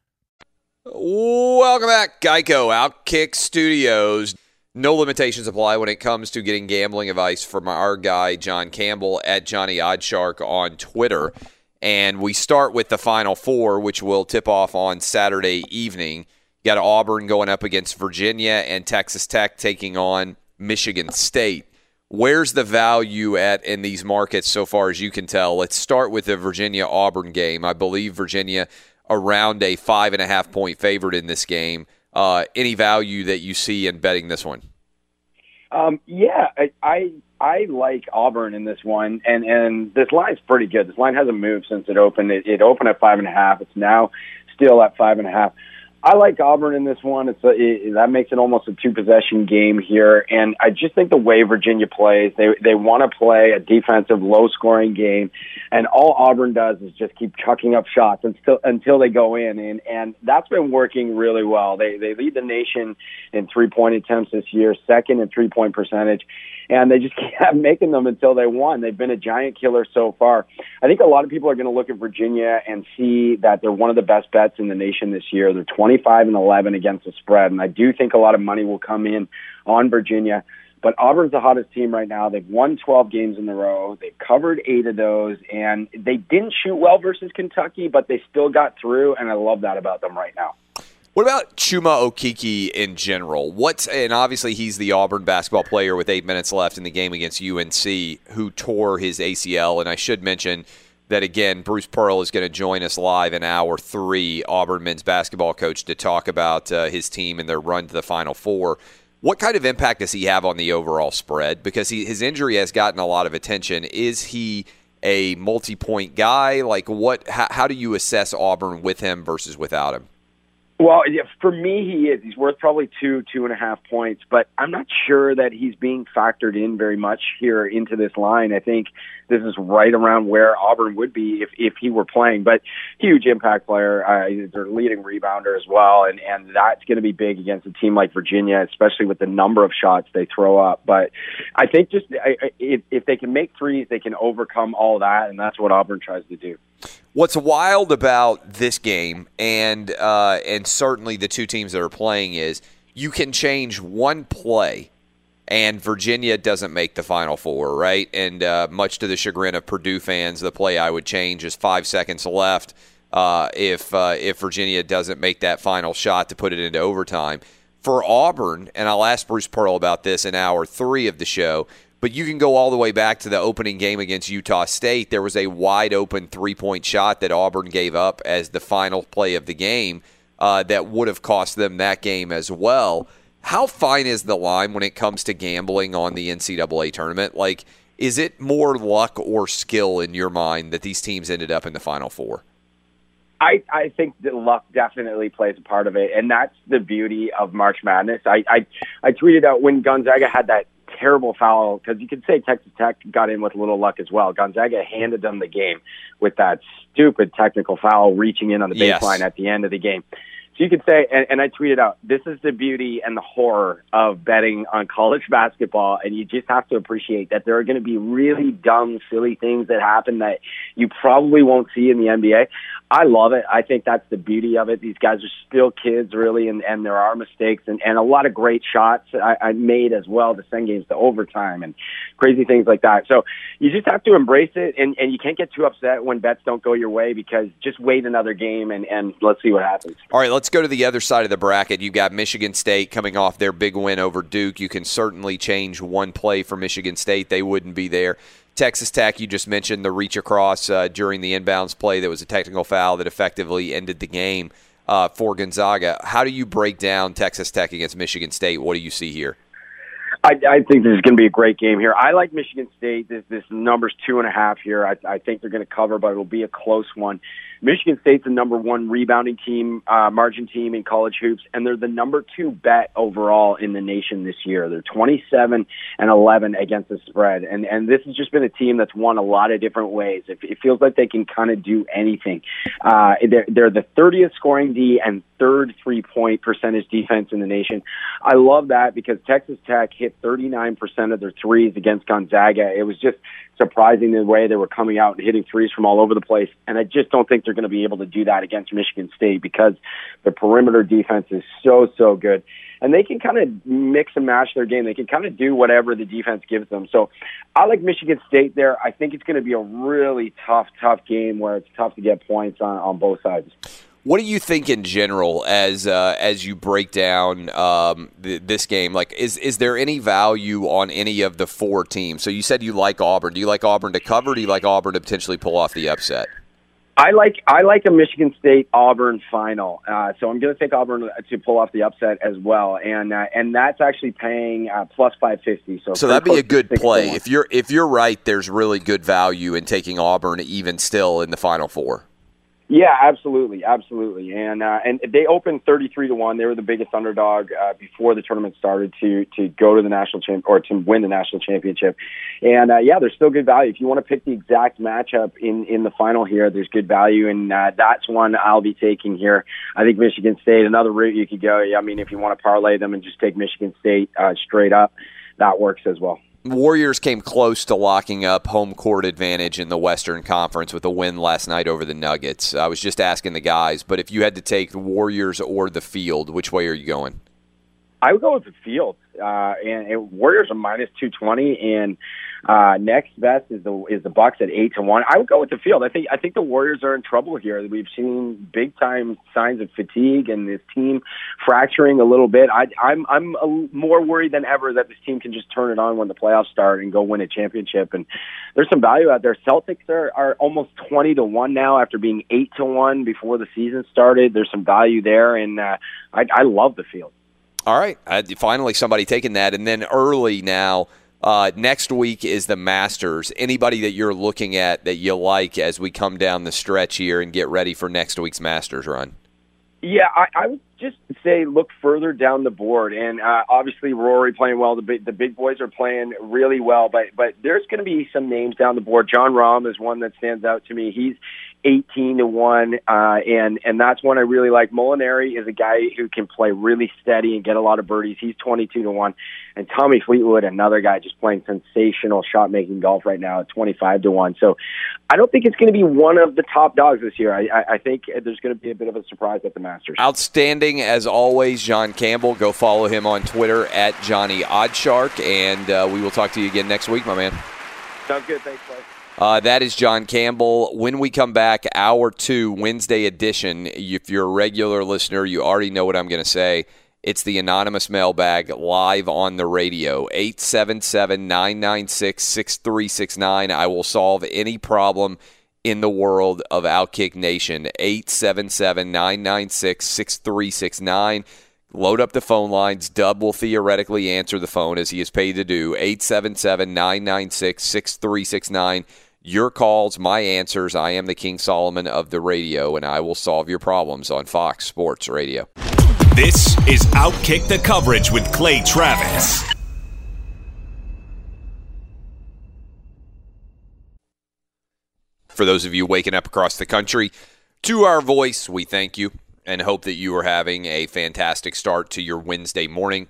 Welcome back, Geico Outkick Studios. No limitations apply when it comes to getting gambling advice from our guy, John Campbell, at Johnny Oddshark on Twitter. And we start with the Final Four, which will tip off on Saturday evening. Got Auburn going up against Virginia and Texas Tech taking on Michigan State. Where's the value at in these markets so far as you can tell? Let's start with the Virginia Auburn game. I believe Virginia around a five and a half point favorite in this game. Uh, any value that you see in betting this one? Um, yeah, I, I I like Auburn in this one, and and this line's pretty good. This line hasn't moved since it opened. It, it opened at five and a half. It's now still at five and a half. I like Auburn in this one. It's a, it, that makes it almost a two possession game here, and I just think the way Virginia plays, they they want to play a defensive, low scoring game, and all Auburn does is just keep chucking up shots until until they go in, and and that's been working really well. They they lead the nation in three point attempts this year, second in three point percentage, and they just kept making them until they won. They've been a giant killer so far. I think a lot of people are going to look at Virginia and see that they're one of the best bets in the nation this year. They're 25 and 11 against the spread, and I do think a lot of money will come in on Virginia. But Auburn's the hottest team right now. They've won 12 games in a row. They've covered eight of those, and they didn't shoot well versus Kentucky, but they still got through, and I love that about them right now. What about Chuma Okeke in general? What's and obviously he's the Auburn basketball player with eight minutes left in the game against UNC who tore his ACL. And I should mention that again, Bruce Pearl is going to join us live in hour three, Auburn men's basketball coach, to talk about uh, his team and their run to the Final Four. What kind of impact does he have on the overall spread? Because he, his injury has gotten a lot of attention. Is he a multi-point guy? Like what? How, how do you assess Auburn with him versus without him? Well, for me, he is. He's worth probably two, two and a half points, but I'm not sure that he's being factored in very much here into this line. I think this is right around where Auburn would be if if he were playing. But huge impact player, uh, their leading rebounder as well, and and that's going to be big against a team like Virginia, especially with the number of shots they throw up. But I think just I, if if they can make threes, they can overcome all that, and that's what Auburn tries to do. What's wild about this game, and uh, and certainly the two teams that are playing, is you can change one play, and Virginia doesn't make the Final Four, right? And uh, much to the chagrin of Purdue fans, the play I would change is five seconds left. Uh, if uh, if Virginia doesn't make that final shot to put it into overtime, for Auburn, and I'll ask Bruce Pearl about this in hour three of the show. But you can go all the way back to the opening game against Utah State. There was a wide open three point shot that Auburn gave up as the final play of the game uh, that would have cost them that game as well. How fine is the line when it comes to gambling on the NCAA tournament? Like, Is it more luck or skill in your mind that these teams ended up in the Final Four? I, I think that luck definitely plays a part of it, and that's the beauty of March Madness. I, I, I tweeted out when Gonzaga had that terrible foul because you could say Texas Tech got in with a little luck as well. Gonzaga handed them the game with that stupid technical foul reaching in on the baseline Yes. at the end of the game. You could say, and, and I tweeted out, this is the beauty and the horror of betting on college basketball, and you just have to appreciate that there are going to be really dumb, silly things that happen that you probably won't see in the NBA. I love it. I think that's the beauty of it. These guys are still kids, really, and, and there are mistakes and, and a lot of great shots I, I made as well to send games to overtime and crazy things like that. So you just have to embrace it, and, and you can't get too upset when bets don't go your way because just wait another game and, and let's see what happens. All right, let's go to the other side of the bracket. You've got Michigan State coming off their big win over Duke. You can certainly change one play for Michigan State. They wouldn't be there. Texas Tech, you just mentioned the reach across uh, during the inbounds play that was a technical foul that effectively ended the game uh, for Gonzaga. How do you break down Texas Tech against Michigan State? What do you see here? I, I think this is going to be a great game here. I like Michigan State. This this number's two and a half here. I, I think they're going to cover, but it'll be a close one. Michigan State's the number one rebounding team, uh, margin team in college hoops, and they're the number two bet overall in the nation this year. They're 27 and 11 against the spread, and and this has just been a team that's won a lot of different ways. It, it feels like they can kind of do anything. Uh, they're, they're the 30th scoring D and third three point percentage defense in the nation. I love that because Texas Tech hit 39% of their threes against Gonzaga. It was just surprising the way they were coming out and hitting threes from all over the place. And I just don't think they're going to be able to do that against Michigan State because the perimeter defense is so, so good. And they can kind of mix and match their game. They can kind of do whatever the defense gives them. So I like Michigan State there. I think it's going to be a really tough, tough game where it's tough to get points on, on both sides. What do you think in general as uh, as you break down um, th- this game? Like, is is there any value on any of the four teams? So you said you like Auburn. Do you like Auburn to cover? Do you like Auburn to potentially pull off the upset? I like I like a Michigan State Auburn final, uh, so I'm going to take Auburn to pull off the upset as well, and uh, and that's actually paying uh, plus five fifty. So So that'd be a good play. If you're if you're right, there's really good value in taking Auburn even still in the Final Four. Yeah, absolutely, absolutely, and uh, and they opened thirty three to one. They were the biggest underdog uh, before the tournament started to to go to the national champ or to win the national championship. And uh, yeah, there's still good value. If you want to pick the exact matchup in in the final here, there's good value, and uh, that's one I'll be taking here. I think Michigan State, another route you could go. I mean, if you want to parlay them and just take Michigan State uh, straight up, that works as well. Warriors came close to locking up home court advantage in the Western Conference with a win last night over the Nuggets. I was just asking the guys, but if you had to take the Warriors or the field, which way are you going? I would go with the field. Uh, and, and Warriors are minus two twenty, and uh, next best is the is the Bucks at eight to one. I would go with the field. I think I think the Warriors are in trouble here. We've seen big time signs of fatigue and this team fracturing a little bit. I, I'm I'm a, more worried than ever that this team can just turn it on when the playoffs start and go win a championship. And there's some value out there. Celtics are are almost twenty to one now after being eight to one before the season started. There's some value there, and uh, I, I love the field. All right. Finally, somebody taking that. And then early now, uh, next week is the Masters. Anybody that you're looking at that you like as we come down the stretch here and get ready for next week's Masters run? Yeah, I, I would just say look further down the board, and uh, obviously Rory playing well. The big the big boys are playing really well, but but there's going to be some names down the board. Jon Rahm is one that stands out to me. He's 18 to one, uh, and and that's one I really like. Molinari is a guy who can play really steady and get a lot of birdies. He's 22 to one, and Tommy Fleetwood, another guy just playing sensational shot making golf right now at 25 to one. So I don't think it's going to be one of the top dogs this year. I, I, I think there's going to be a bit of a surprise at the Masters. Outstanding as always, John Campbell. Go follow him on Twitter at Johnny Oddshark, and uh, we will talk to you again next week, my man. Sounds good. Thanks, Clay. Uh, that is John Campbell. When we come back, hour two, Wednesday edition. If you're a regular listener, you already know what I'm going to say. It's the anonymous mailbag live on the radio. 877 996 6369. I will solve any problem in the world of Outkick Nation. 877 996 6369. Load up the phone lines. Dub will theoretically answer the phone as he is paid to do. 877 996 6369. Your calls, my answers. I am the King Solomon of the radio, and I will solve your problems on Fox Sports Radio. This is Outkick the Coverage with Clay Travis. For those of you waking up across the country, to our voice, we thank you and hope that you are having a fantastic start to your Wednesday morning.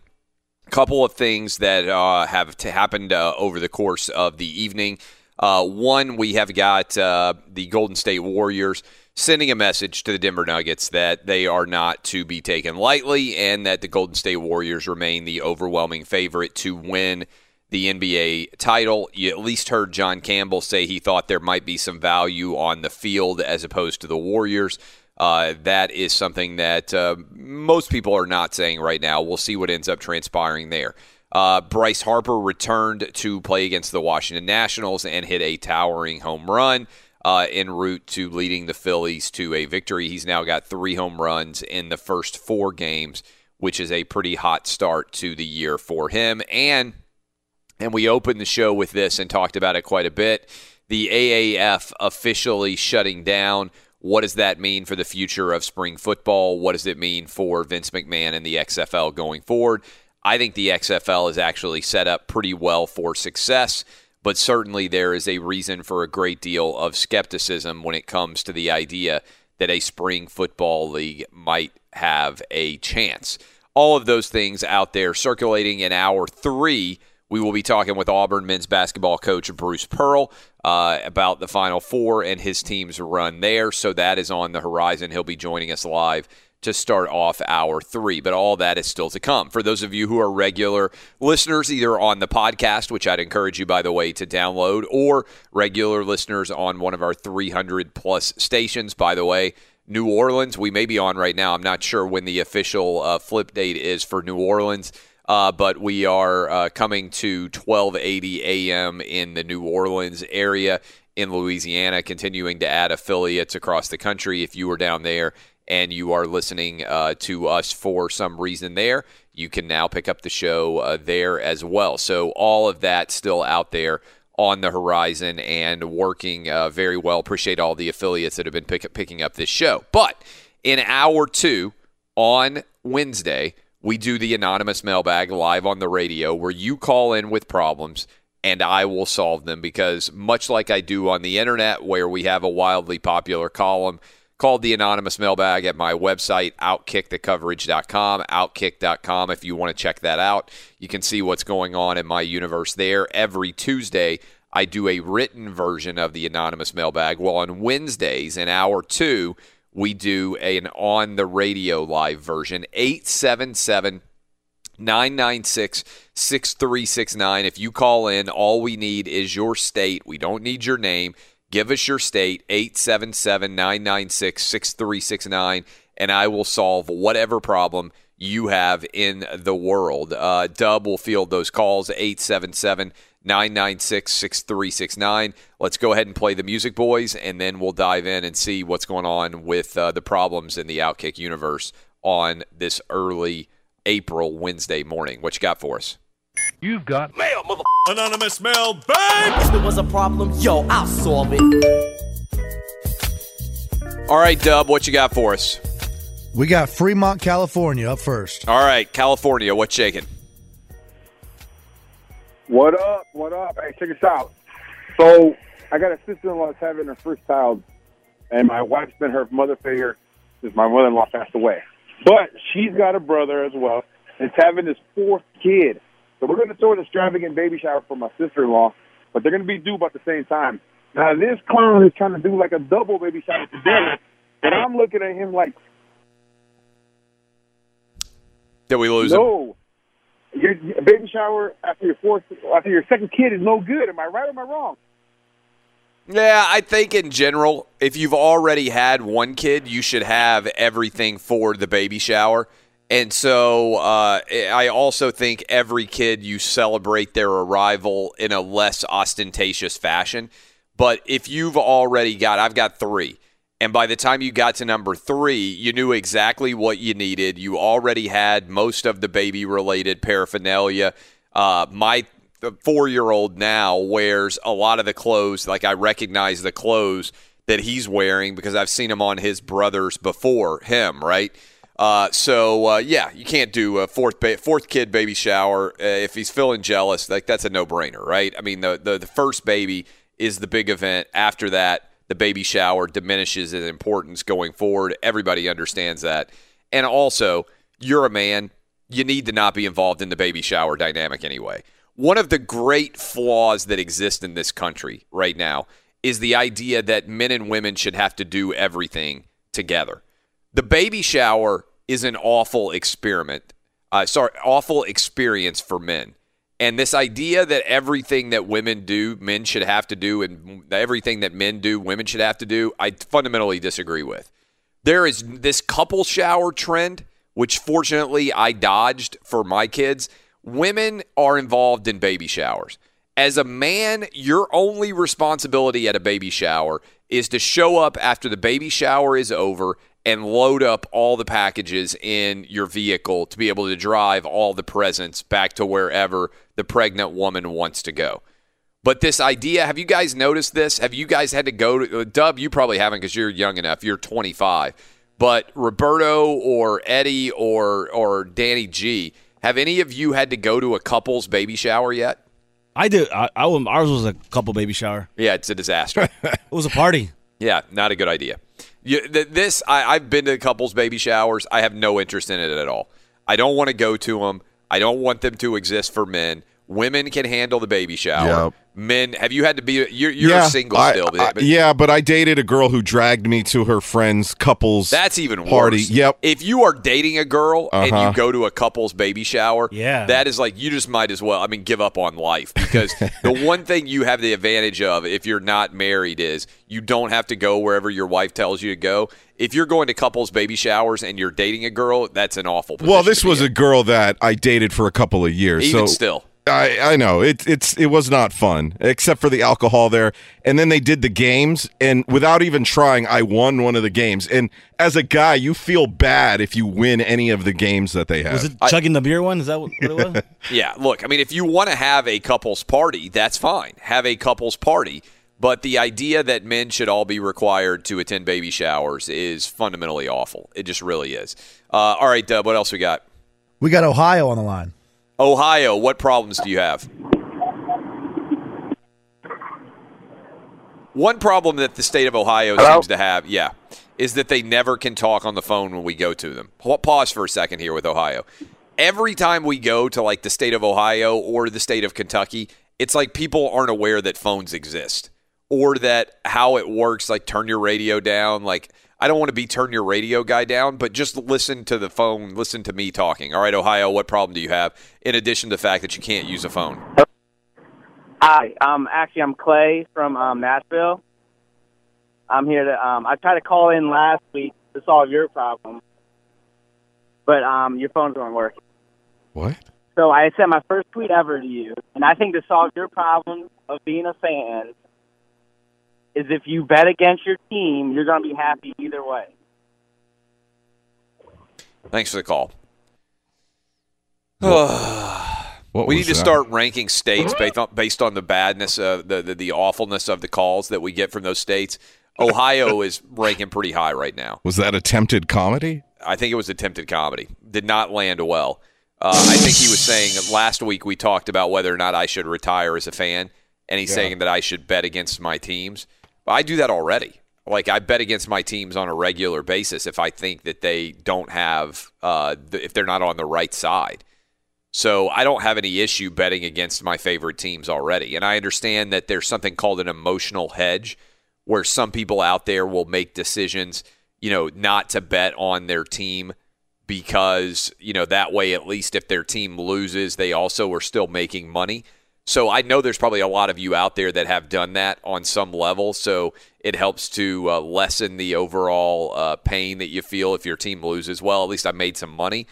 Couple of things that uh, have happened uh, over the course of the evening. Uh, one, we have got uh, the Golden State Warriors sending a message to the Denver Nuggets that they are not to be taken lightly and that the Golden State Warriors remain the overwhelming favorite to win the NBA title. You at least heard John Campbell say he thought there might be some value on the field as opposed to the Warriors. Uh, that is something that uh, most people are not saying right now. We'll see what ends up transpiring there. Uh, Bryce Harper returned to play against the Washington Nationals and hit a towering home run uh, en route to leading the Phillies to a victory. He's now got three home runs in the first four games, which is a pretty hot start to the year for him. And and we opened the show with this and talked about it quite a bit. The AAF officially shutting down what does that mean for the future of spring football? What does it mean for Vince McMahon and the XFL going forward? I think the XFL is actually set up pretty well for success, but certainly there is a reason for a great deal of skepticism when it comes to the idea that a spring football league might have a chance. All of those things out there circulating in hour three. We will be talking with Auburn men's basketball coach Bruce Pearl uh, about the Final Four and his team's run there. So that is on the horizon. He'll be joining us live to start off hour three, but all that is still to come. For those of you who are regular listeners, either on the podcast, which I'd encourage you, by the way, to download, or regular listeners on one of our 300 plus stations, by the way, New Orleans, we may be on right now. I'm not sure when the official uh, flip date is for New Orleans. Uh, but we are uh, coming to 1280 a.m. in the New Orleans area in Louisiana, continuing to add affiliates across the country. If you are down there and you are listening uh, to us for some reason there, you can now pick up the show uh, there as well. So all of that still out there on the horizon and working uh, very well. Appreciate all the affiliates that have been pick- picking up this show. But in hour two on Wednesday, we do the anonymous mailbag live on the radio where you call in with problems and I will solve them because much like I do on the internet where we have a wildly popular column called the anonymous mailbag at my website outkickthecoverage.com outkick.com if you want to check that out. You can see what's going on in my universe there. Every Tuesday I do a written version of the anonymous mailbag well on Wednesdays in hour 2 we do an on the radio live version. 877 996 6369 if you call in all we need is your state. We don't need your name give us your state 877 996 6369 and I will solve whatever problem you have in the world. Uh, Dub will field those calls 877 996 6369. Let's go ahead and play the music, boys, and then we'll dive in and see what's going on with uh, the problems in the Outkick universe on this early April Wednesday morning. What you got for us? You've got mail, mother. Anonymous mail, babe! If there was a problem, yo, I'll solve it. All right, Dub, what you got for us? We got Fremont, California up first. All right, California, what's shaking? What up? What up? Hey, check this out. So, I got a sister-in-law that's having her first child, and my wife's been her mother figure since my mother-in-law passed away. But she's got a brother as well that's having his fourth kid. So we're going to throw an extravagant baby shower for my sister-in-law, but they're going to be due about the same time. Now, this clown is trying to do like a double baby shower together, and I'm looking at him like, Did we lose him? no. Your baby shower after your fourth, after your second kid is no good. Am I right or am I wrong? Yeah, I think in general, if you've already had one kid, you should have everything for the baby shower. And so uh, I also think every kid you celebrate their arrival in a less ostentatious fashion. But if you've already got, I've got three, And by the time you got to number three, you knew exactly what you needed. You already had most of the baby related paraphernalia. Uh, my four year old now wears a lot of the clothes. Like I recognize the clothes that he's wearing because I've seen him on his brothers before him, right? Uh, so uh, yeah, you can't do a fourth ba- fourth kid baby shower uh, if he's feeling jealous. Like that's a no brainer, right? I mean, the, the the first baby is the big event. After that, the baby shower diminishes in importance going forward. Everybody understands that, and also you're a man. You need to not be involved in the baby shower dynamic anyway. One of the great flaws that exist in this country right now is the idea that men and women should have to do everything together. The baby shower is an awful experiment. Uh, sorry, awful experience for men. And this idea that everything that women do, men should have to do, and everything that men do, women should have to do, I fundamentally disagree with. There is this couple shower trend, which fortunately I dodged for my kids. Women are involved in baby showers. As a man, your only responsibility at a baby shower is to show up after the baby shower is over and load up all the packages in your vehicle to be able to drive all the presents back to wherever the pregnant woman wants to go. But this idea, have you guys noticed this? Have you guys had to go to uh, Dub? You probably haven't because you're young enough. You're 25. But Roberto or Eddie or or Danny G, have any of you had to go to a couple's baby shower yet? I did. I, I ours was a couple baby shower. Yeah, it's a disaster. it was a party. Yeah, not a good idea. You, th- this I, I've been to couples baby showers. I have no interest in it at all. I don't want to go to them. I don't want them to exist for men. Women can handle the baby shower. Yep. Men, have you had to be? You're, you're yeah, single I- still. I- but- yeah, but I dated a girl who dragged me to her friend's couple's That's even party. worse. Yep. If you are dating a girl and Uh-huh. you go to a couple's baby shower, Yeah. that is like you just might as well. I mean, give up on life because the one thing you have the advantage of if you're not married is you don't have to go wherever your wife tells you to go. If you're going to couples baby showers and you're dating a girl, that's an awful. Position Well, this was in. a girl that I dated for a couple of years. Even so still. I, I know it, it's it was not fun except for the alcohol there, and then they did the games, and without even trying, I won one of the games. And as a guy, you feel bad if you win any of the games that they have. Was it chugging the beer one? Is that what what it was? Yeah, look, I mean, if you want to have a couples party, that's fine. Have a couples party. But the idea that men should all be required to attend baby showers is fundamentally awful. It just really is. Uh, all right, Dub, what else we got? We got Ohio on the line. Ohio, what problems do you have? One problem that the state of Ohio seems to have, yeah, is that they never can talk on the phone when we go to them. Pause for a second here with Ohio. Every time we go to like the state of Ohio or the state of Kentucky, it's like people aren't aware that phones exist or that how it works. Like turn your radio down. Like I don't want to be turn your radio guy down, but just listen to the phone. Listen to me talking. All right, Ohio, what problem do you have? In addition to the fact that you can't use a phone. Hi, um, actually, I'm Clay from um, Nashville. I'm here to. Um, I tried to call in last week to solve your problem, but um, your phones weren't working. What? So I sent my first tweet ever to you, and I think to solve your problem of being a fan is if you bet against your team, you're going to be happy either way. Thanks for the call. What we need to that? start ranking states based on, based on the badness of the, the the awfulness of the calls that we get from those states. Ohio is ranking pretty high right now. Was that attempted comedy? I think it was attempted comedy. Did not land well. Uh, I think he was saying last week we talked about whether or not I should retire as a fan, and he's Yeah. saying that I should bet against my teams. I do that already. Like I bet against my teams on a regular basis if I think that they don't have, uh, if they're not on the right side. So I don't have any issue betting against my favorite teams already. And I understand that there's something called an emotional hedge where some people out there will make decisions, you know, not to bet on their team because, you know, that way at least if their team loses, they also are still making money. So I know there's probably a lot of you out there that have done that on some level. So it helps to uh, lessen the overall uh, pain that you feel if your team loses. Well, at least I made some money.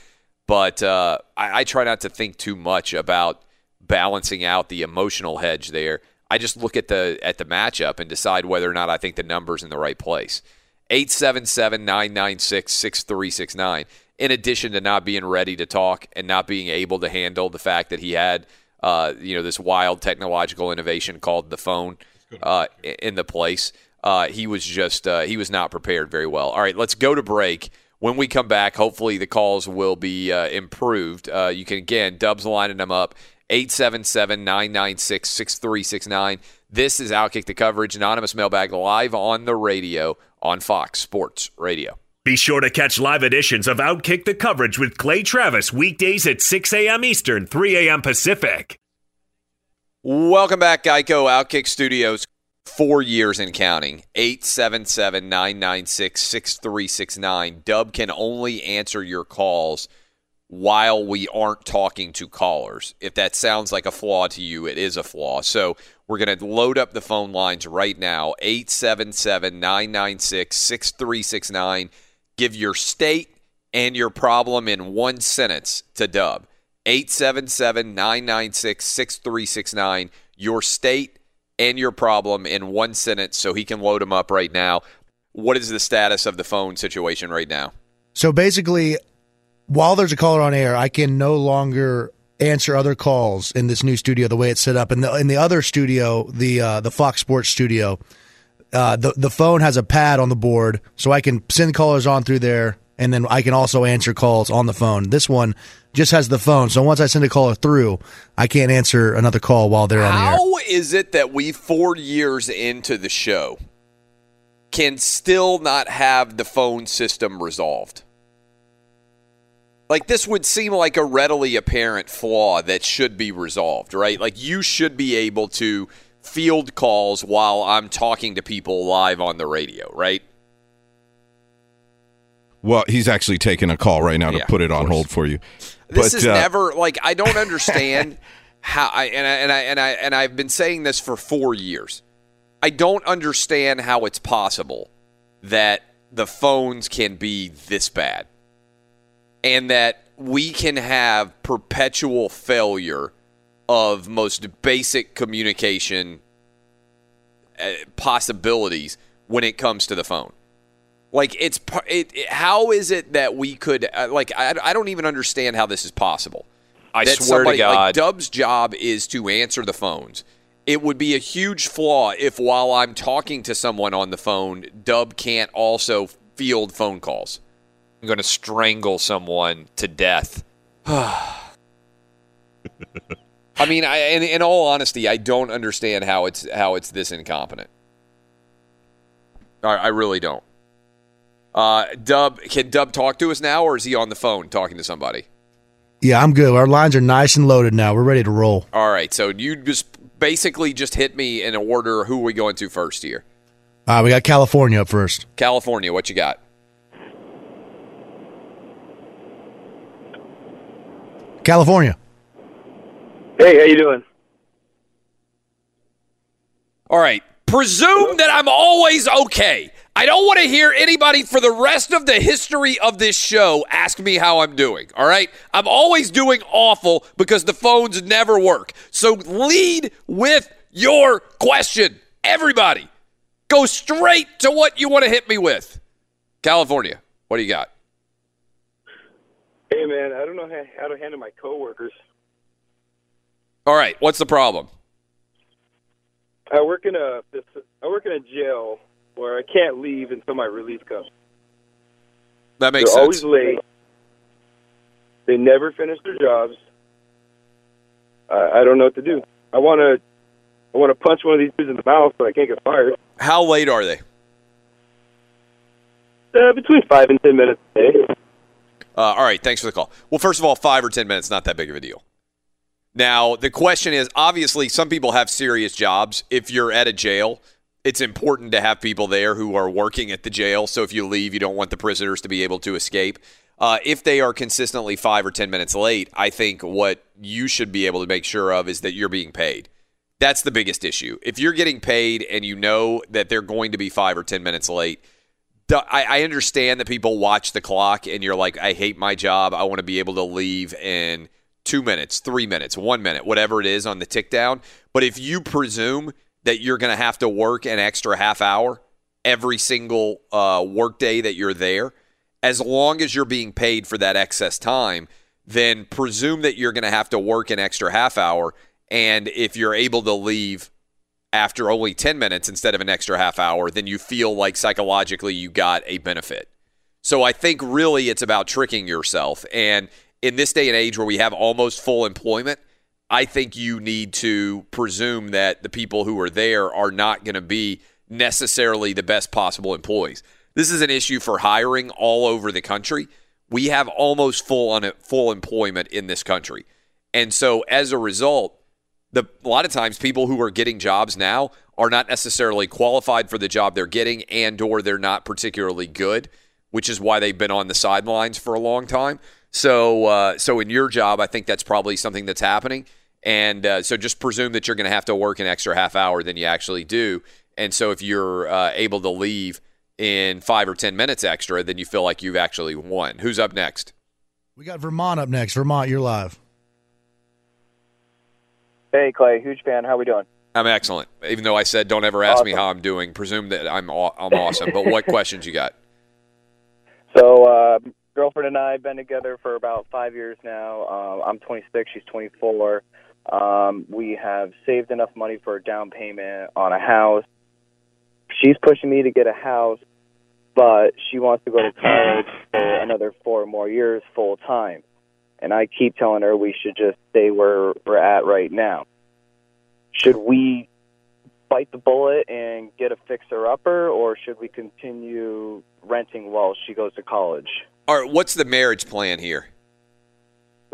But uh, I, I try not to think too much about balancing out the emotional hedge there. I just look at the at the matchup and decide whether or not I think the number's in the right place. 877 996 6369. In addition to not being ready to talk and not being able to handle the fact that he had, uh, you know, this wild technological innovation called the phone uh, in the place, uh, he was just uh, he was not prepared very well. All right, let's go to break. When we come back, hopefully the calls will be uh, improved. Uh, you can again, Dubs lining them up 877 996 6369. This is Outkick the Coverage, anonymous mailbag live on the radio on Fox Sports Radio. Be sure to catch live editions of Outkick the Coverage with Clay Travis weekdays at 6 a.m. Eastern, 3 a.m. Pacific. Welcome back, Geico Outkick Studios. Four years and counting. 877 996 6369. Dub can only answer your calls while we aren't talking to callers. If that sounds like a flaw to you, it is a flaw. So we're going to load up the phone lines right now 877 996 6369. Give your state and your problem in one sentence to Dub. 877 996 6369. Your state and your problem in one sentence so he can load them up right now. What is the status of the phone situation right now? So basically, while there's a caller on air, I can no longer answer other calls in this new studio the way it's set up. In the in the other studio, the uh, the Fox Sports studio, uh, the the phone has a pad on the board, so I can send callers on through there, and then I can also answer calls on the phone. This one just has the phone, so once I send a caller through, I can't answer another call while they're on the air. How is it that we, four years into the show, can still not have the phone system resolved? Like, this would seem like a readily apparent flaw that should be resolved, right? Like, you should be able to field calls while I'm talking to people live on the radio, right? Well, he's actually taking a call right now to Yeah, put it on hold for you. This But, is uh, never like I don't understand how I and I and I and I and I've been saying this for 4 years. I don't understand how it's possible that the phones can be this bad and that we can have perpetual failure of most basic communication uh, possibilities when it comes to the phone. Like it's it, it- how is it that we could uh, like I, I don't even understand how this is possible. I That swear to somebody- like, God. Dub's job is to answer the phones. It would be a huge flaw if while I'm talking to someone on the phone, Dub can't also field phone calls. I'm going to strangle someone to death. I mean, I, in, in all honesty, I don't understand how it's how it's this incompetent. I, I really don't. Uh, Dub, can Dub talk to us now, or is he on the phone talking to somebody? Yeah, I'm good. Our lines are nice and loaded now. We're ready to roll. All right, so you just basically just hit me in order. Who are we going to first here? Uh, we got California up first. California, what you got? California. Hey, how you doing? All right. Presume that I'm always okay. I don't want to hear anybody for the rest of the history of this show ask me how I'm doing. All right. I'm always doing awful because the phones never work. So lead with your question. Everybody, go straight to what you want to hit me with. California, what do you got? Hey, man, I don't know how, how to handle my coworkers. All right. What's the problem? I work in a this, I work in a jail where I can't leave until my release comes. That makes They're sense. always late. They never finish their jobs. I, I don't know what to do. I want to I want to punch one of these dudes in the mouth, but I can't get fired. How late are they? Uh, between five and ten minutes a day. Uh, all right, thanks for the call. Well, first of all, five or ten minutes not that big of a deal. Now the question is, obviously, some people have serious jobs. If you're at a jail, it's important to have people there who are working at the jail. So if you leave, you don't want the prisoners to be able to escape. Uh, if they are consistently five or ten minutes late, I think what you should be able to make sure of is that you're being paid. That's the biggest issue. If you're getting paid and you know that they're going to be five or ten minutes late, I, understand that people watch the clock and you're like, I hate my job. I want to be able to leave in two minutes, three minutes, one minute, whatever it is on the tick down. But if you presume that you're going to have to work an extra half hour every single uh, workday that you're there, as long as you're being paid for that excess time, then presume that you're going to have to work an extra half hour. And if you're able to leave after only 10 minutes instead of an extra half hour, then you feel like psychologically you got a benefit. So I think really it's about tricking yourself. And in this day and age where we have almost full employment, I think you need to presume that the people who are there are not going to be necessarily the best possible employees. This is an issue for hiring all over the country. We have almost full full employment in this country. And so as a result, the a lot of times people who are getting jobs now are not necessarily qualified for the job they're getting and or they're not particularly good, which is why they've been on the sidelines for a long time. So uh, so in your job, I think that's probably something that's happening. And uh, so just presume that you're going to have to work an extra half hour than you actually do. And so if you're uh, able to leave in five or 10 minutes extra, then you feel like you've actually won. Who's up next? We got Vermont up next. Vermont, you're live. Hey, Clay, huge fan. How we doing? I'm excellent. Even though I said don't ever ask awesome. me how I'm doing, presume that I'm aw- I'm awesome. but what questions you got? So, uh, girlfriend and I have been together for about five years now. Uh, I'm 26, she's 24. Um, we have saved enough money for a down payment on a house. She's pushing me to get a house, but she wants to go to college for another four more years full time. And I keep telling her we should just stay where we're at right now. Should we bite the bullet and get a fixer upper, or should we continue renting while she goes to college? All right, what's the marriage plan here?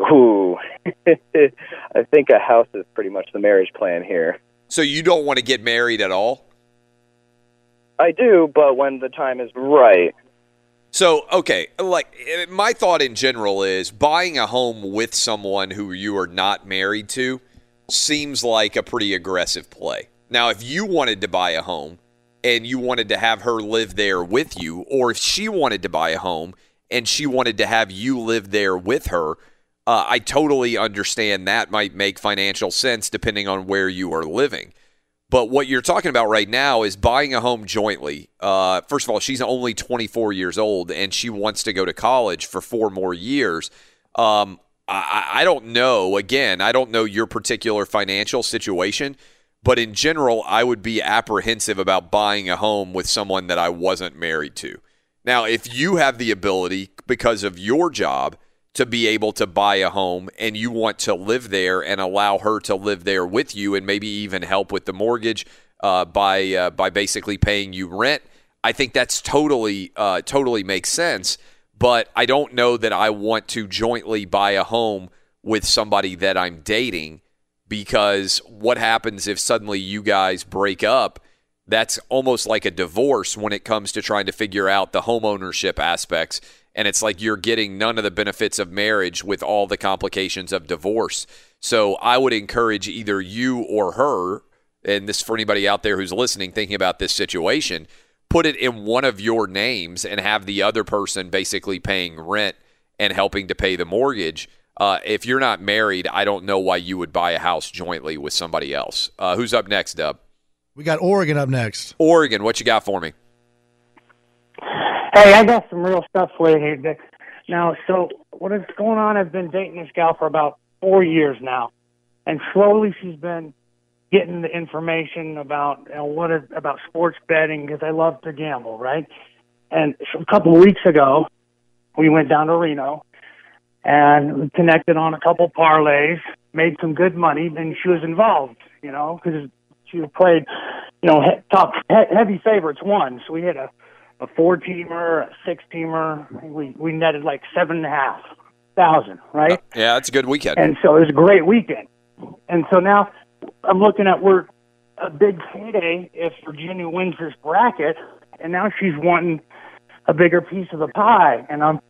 Ooh, I think a house is pretty much the marriage plan here. So you don't want to get married at all? I do, but when the time is right. So, okay, like my thought in general is buying a home with someone who you are not married to seems like a pretty aggressive play. Now, if you wanted to buy a home and you wanted to have her live there with you, or if she wanted to buy a home and she wanted to have you live there with her, uh, I totally understand that might make financial sense depending on where you are living. But what you're talking about right now is buying a home jointly. Uh, first of all, she's only 24 years old and she wants to go to college for four more years. Um, I, I don't know. Again, I don't know your particular financial situation, but in general, I would be apprehensive about buying a home with someone that I wasn't married to. Now, if you have the ability because of your job to be able to buy a home and you want to live there and allow her to live there with you and maybe even help with the mortgage uh, by uh, by basically paying you rent, I think that's totally uh, totally makes sense but I don't know that I want to jointly buy a home with somebody that I'm dating because what happens if suddenly you guys break up? That's almost like a divorce when it comes to trying to figure out the home ownership aspects. And it's like you're getting none of the benefits of marriage with all the complications of divorce. So I would encourage either you or her, and this for anybody out there who's listening thinking about this situation, put it in one of your names and have the other person basically paying rent and helping to pay the mortgage. Uh, if you're not married, I don't know why you would buy a house jointly with somebody else. Uh, who's up next, Dub? We got Oregon up next. Oregon, what you got for me? Hey, I got some real stuff for you here, Dick. Now, so what is going on? I've been dating this gal for about four years now, and slowly she's been getting the information about you know, what is, about sports betting because I love to gamble, right? And a couple of weeks ago, we went down to Reno and connected on a couple parlays, made some good money, and she was involved, you know, because she played, you know, he, top he, heavy favorites won. So we had a a four teamer, a six teamer. We we netted like seven and a half thousand, right? Yeah, that's a good weekend. And so it was a great weekend. And so now I'm looking at we're a big payday if Virginia wins this bracket, and now she's wanting a bigger piece of the pie, and I'm,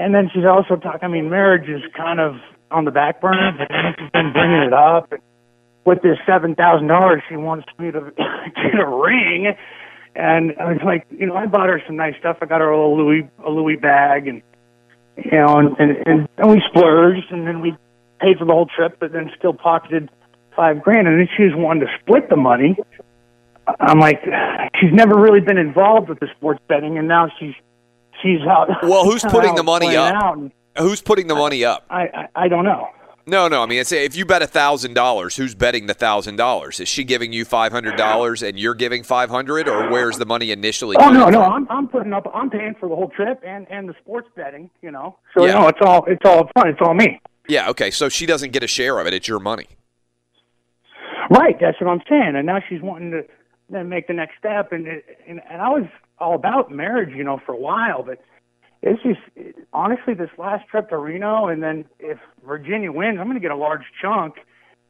and then she's also talking. I mean, marriage is kind of on the back burner, but then she's been bringing it up. And with this seven thousand dollars, she wants me to get a ring, and I was like, you know, I bought her some nice stuff. I got her a little Louis a Louis bag, and you know, and and, and, and we splurged, and then we paid for the whole trip, but then still pocketed five grand, and then she was wanting to split the money. I'm like, she's never really been involved with the sports betting, and now she's she's out. Well, who's putting the money up? Who's putting the money up? I, I I don't know. No, no. I mean, it's, if you bet a thousand dollars, who's betting the thousand dollars? Is she giving you five hundred dollars and you're giving five hundred, or where's the money initially? Oh no, no, from? I'm I'm putting up. I'm paying for the whole trip and and the sports betting. You know, so Yeah. no, it's all it's all fun. It's all me. Yeah. Okay. So she doesn't get a share of it. It's your money. Right, that's what I'm saying. And now she's wanting to then make the next step. And it, and and I was all about marriage, you know, for a while. But it's just honestly this last trip to Reno, and then if Virginia wins, I'm going to get a large chunk.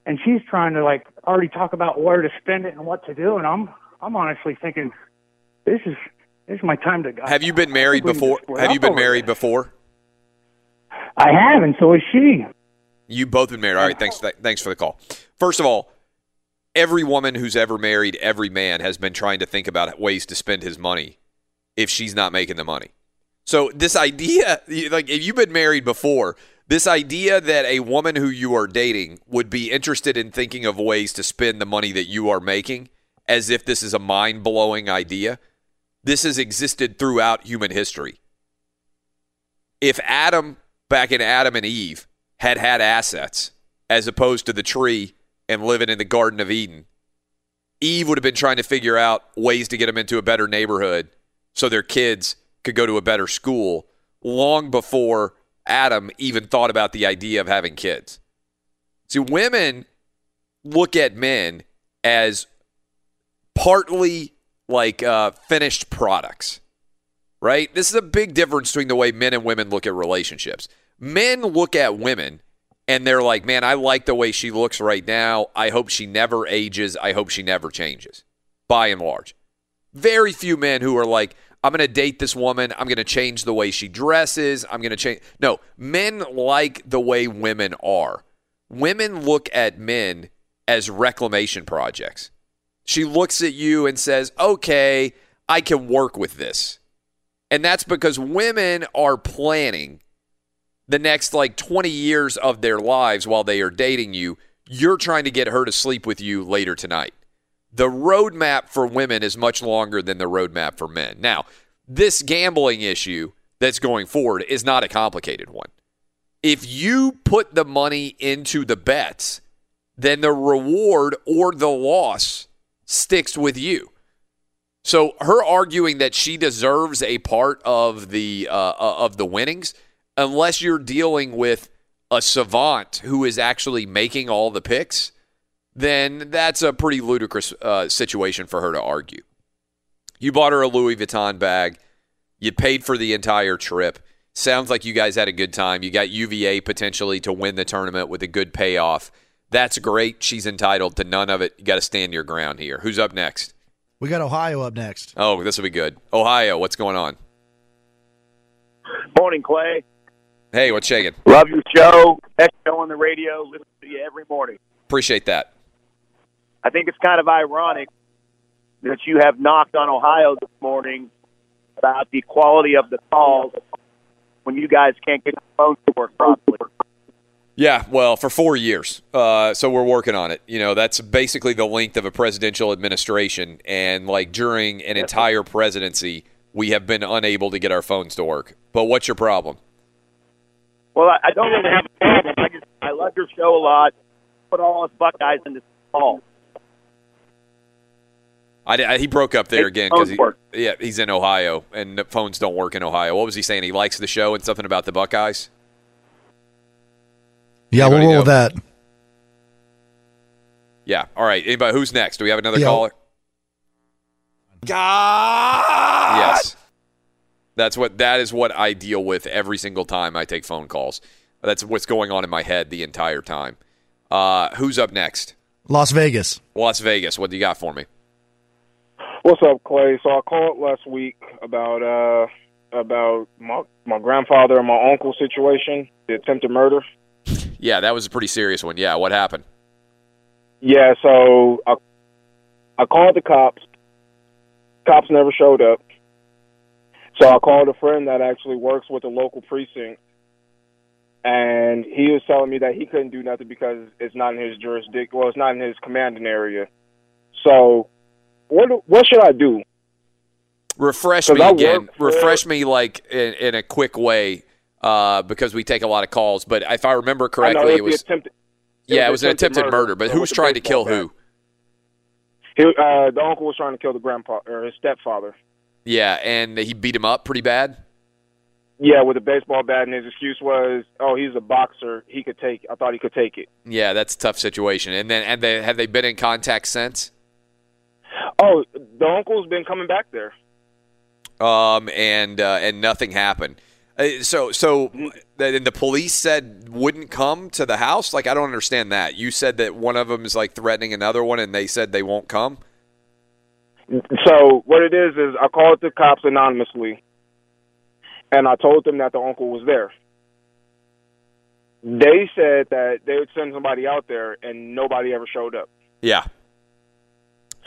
And she's trying to like already talk about where to spend it and what to do. And I'm I'm honestly thinking this is this is my time to. Guide. Have you been married before? Have you been married before? I have, and so is she. You both been married. All right. Thanks. th- thanks for the call. First of all, every woman who's ever married every man has been trying to think about ways to spend his money if she's not making the money. So this idea, like if you've been married before, this idea that a woman who you are dating would be interested in thinking of ways to spend the money that you are making as if this is a mind-blowing idea, this has existed throughout human history. If Adam back in Adam and Eve had had assets as opposed to the tree and living in the Garden of Eden, Eve would have been trying to figure out ways to get him into a better neighborhood so their kids could go to a better school long before Adam even thought about the idea of having kids. See, women look at men as partly like uh, finished products, right? This is a big difference between the way men and women look at relationships. Men look at women and they're like, man, I like the way she looks right now. I hope she never ages. I hope she never changes, by and large. Very few men who are like, I'm going to date this woman. I'm going to change the way she dresses. I'm going to change. No, men like the way women are. Women look at men as reclamation projects. She looks at you and says, okay, I can work with this. And that's because women are planning the next like 20 years of their lives while they are dating you. You're trying to get her to sleep with you later tonight. The roadmap for women is much longer than the roadmap for men. Now, this gambling issue that's going forward is not a complicated one. If you put the money into the bets, then the reward or the loss sticks with you. So her arguing that she deserves a part of the uh, of the winnings, unless you're dealing with a savant who is actually making all the picks, then that's a pretty ludicrous uh, situation for her to argue. You bought her a Louis Vuitton bag. You paid for the entire trip. Sounds like you guys had a good time. You got UVA potentially to win the tournament with a good payoff. That's great. She's entitled to none of it. You got to stand your ground here. Who's up next? We got Ohio up next. Oh, this will be good. Ohio, what's going on? Morning, Clay. Hey, what's shaking? Love your show. Best show on the radio. Listen to you every morning. Appreciate that. I think it's kind of ironic that you have knocked on Ohio this morning about the quality of the calls when you guys can't get the phone to work properly. Yeah, well, for four years. Uh, so we're working on it. You know, that's basically the length of a presidential administration. And like during an entire presidency, we have been unable to get our phones to work. But what's your problem? Well, I, don't really have a problem. I just I love your show a lot. Put all us Buckeyes in this call. I, I- he broke up there Hey, again because he, work. yeah, he's in Ohio and the phones don't work in Ohio. What was he saying? He likes the show and something about the Buckeyes. Yeah, we'll roll that. Yeah. All right. Anybody? Who's next? Do we have another Yeah. caller? God. Yes. That's what. That is what I deal with every single time I take phone calls. That's what's going on in my head the entire time. Uh, who's up next? Las Vegas. Las Vegas. What do you got for me? What's up, Clay? So I called last week about uh about my my grandfather and my uncle situation, the attempted murder. Yeah, that was a pretty serious one. Yeah. What happened? Yeah, so I I called the cops. Cops never showed up. So I called a friend that actually works with the local precinct, and he was telling me that he couldn't do nothing because it's not in his jurisdiction. Well, it's not in his commanding area. So what what should I do? Refresh me I again. Refresh me like in, in a quick way uh, because we take a lot of calls. But if I remember I correctly, it it was attempted. yeah, it was an attempted murder. But uh, who's trying to kill who? He, uh, the uncle was trying to kill the grandpa or his stepfather. Yeah, and he beat him up pretty bad. Yeah, with a baseball bat, and his excuse was, "Oh, he's a boxer. He could take. I thought he could take it." Yeah, that's a tough situation. And then and they have they been in contact since? Oh, the uncle's been coming back there. Um, and uh, and nothing happened. Uh, so so the, the police said wouldn't come to the house. Like I don't understand that. You said that one of them is like threatening another one, and they said they won't come. So what it is is I called the cops anonymously, and I told them that the uncle was there. They said that they would send somebody out there, and nobody ever showed up. Yeah.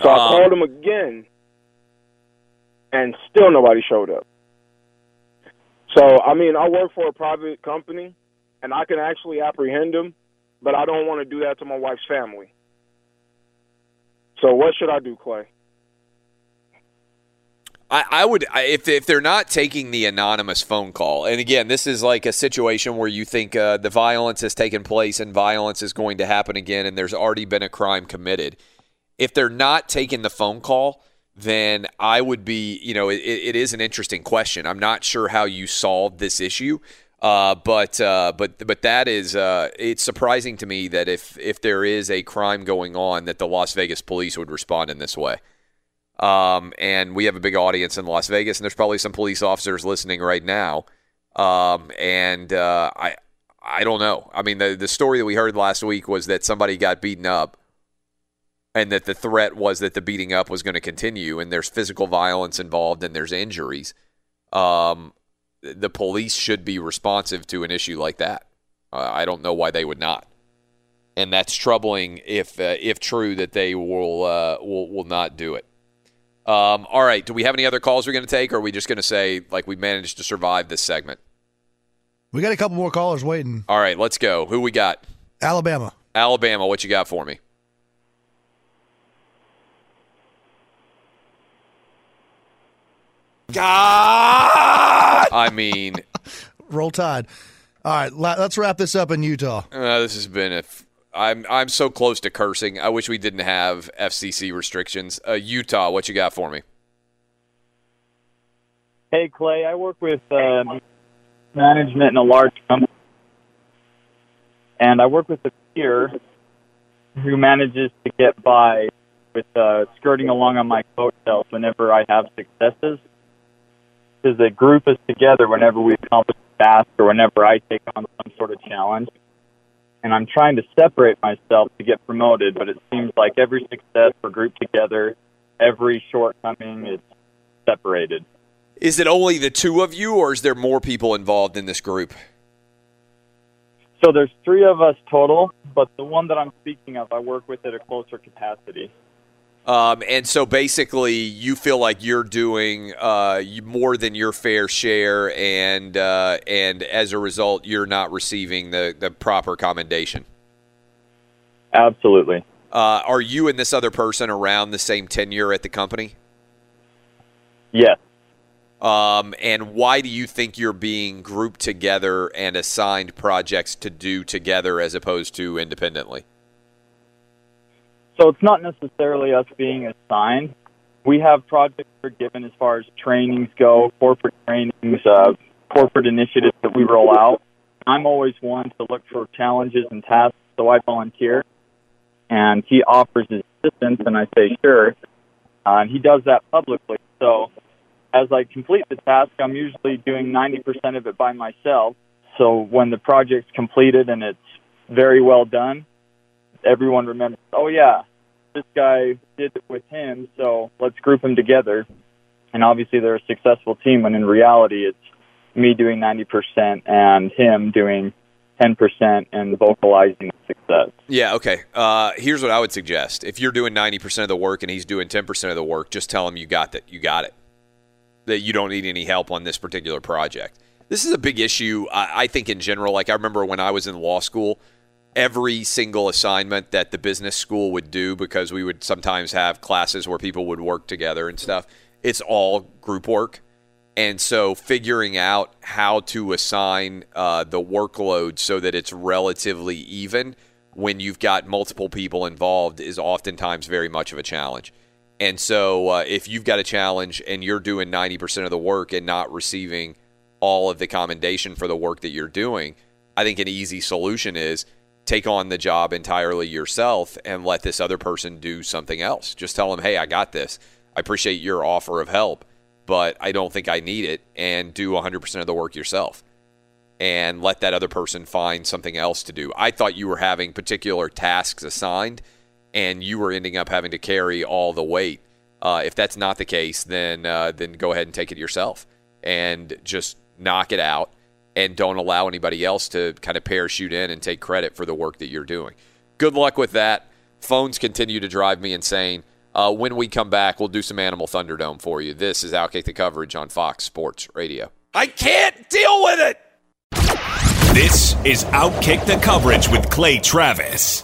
So I Um, called him again, and still nobody showed up. So I mean, I work for a private company, and I can actually apprehend them, but I don't want to do that to my wife's family. So what should I do, Clay? I, I would I, if if they're not taking the anonymous phone call, and again, this is like a situation where you think uh, the violence has taken place and violence is going to happen again, and there's already been a crime committed. If they're not taking the phone call, then I would be, you know, it, it is an interesting question. I'm not sure how you solve this issue, uh, but uh, but but that is uh, it's surprising to me that if if there is a crime going on, that the Las Vegas police would respond in this way. Um, and we have a big audience in Las Vegas, and there's probably some police officers listening right now. Um, and uh, I, I don't know. I mean, the the story that we heard last week was that somebody got beaten up, and that the threat was that the beating up was going to continue, and there's physical violence involved, and there's injuries. Um, the police should be responsive to an issue like that. Uh, I don't know why they would not and that's troubling if uh, if true that they will uh, will will not do it. Um, all right. Do we have any other calls we're going to take, or are we just going to say like we managed to survive this segment? We got a couple more callers waiting. All right, let's go. Who we got? Alabama. Alabama. What you got for me? God. I mean, Roll Tide. All right, let's wrap this up in Utah. uh, this has been a. F- I'm I'm so close to cursing. I wish we didn't have FCC restrictions. Uh, Utah. What you got for me? Hey, Clay, I work with uh, management in a large company, and I work with a peer who manages to get by with uh, skirting along on my coattails whenever I have successes. Because that group us together whenever we accomplish a task or whenever I take on some sort of challenge. And I'm trying to separate myself to get promoted, but it seems like every success we're grouped together, every shortcoming is separated. Is it only the two of you, or is there more people involved in this group? So there's three of us total, but the one that I'm speaking of, I work with at a closer capacity. Um, and so basically, you feel like you're doing uh, more than your fair share, and uh, and as a result, you're not receiving the, the proper commendation. Absolutely. Uh, are you and this other person around the same tenure at the company? Yes. Um, and why do you think you're being grouped together and assigned projects to do together as opposed to independently? So it's not necessarily us being assigned. We have projects we're given as far as trainings go, corporate trainings, uh, corporate initiatives that we roll out. I'm always one to look for challenges and tasks, so I volunteer. And he offers his assistance, and I say sure. Uh, and he does that publicly. So as I complete the task, I'm usually doing 90% of it by myself. So when the project's completed and it's very well done, everyone remembers, oh yeah, this guy did it with him, so let's group them together. And obviously they're a successful team when in reality it's me doing 90% and him doing 10% and vocalizing success. Yeah, okay. Uh, here's what I would suggest. If you're doing 90% of the work and he's doing 10% of the work, just tell him you got that. You got it. That you don't need any help on this particular project. This is a big issue, I, I think, in general. Like, I remember when I was in law school, every single assignment that the business school would do because we would sometimes have classes where people would work together and stuff. It's all group work. And so figuring out how to assign uh, the workload so that it's relatively even when you've got multiple people involved is oftentimes very much of a challenge. And so uh, if you've got a challenge and you're doing 90% of the work and not receiving all of the commendation for the work that you're doing, I think an easy solution is take on the job entirely yourself and let this other person do something else. Just tell them, hey, I got this. I appreciate your offer of help, but I don't think I need it, and do 100% of the work yourself. And let that other person find something else to do. I thought you were having particular tasks assigned, and you were ending up having to carry all the weight. Uh, if that's not the case, then uh, then go ahead and take it yourself and just knock it out and don't allow anybody else to kind of parachute in and take credit for the work that you're doing. Good luck with that. Phones continue to drive me insane. Uh, when we come back, we'll do some Animal Thunderdome for you. This is Outkick the Coverage on Fox Sports Radio. I can't deal with it! This is Outkick the Coverage with Clay Travis.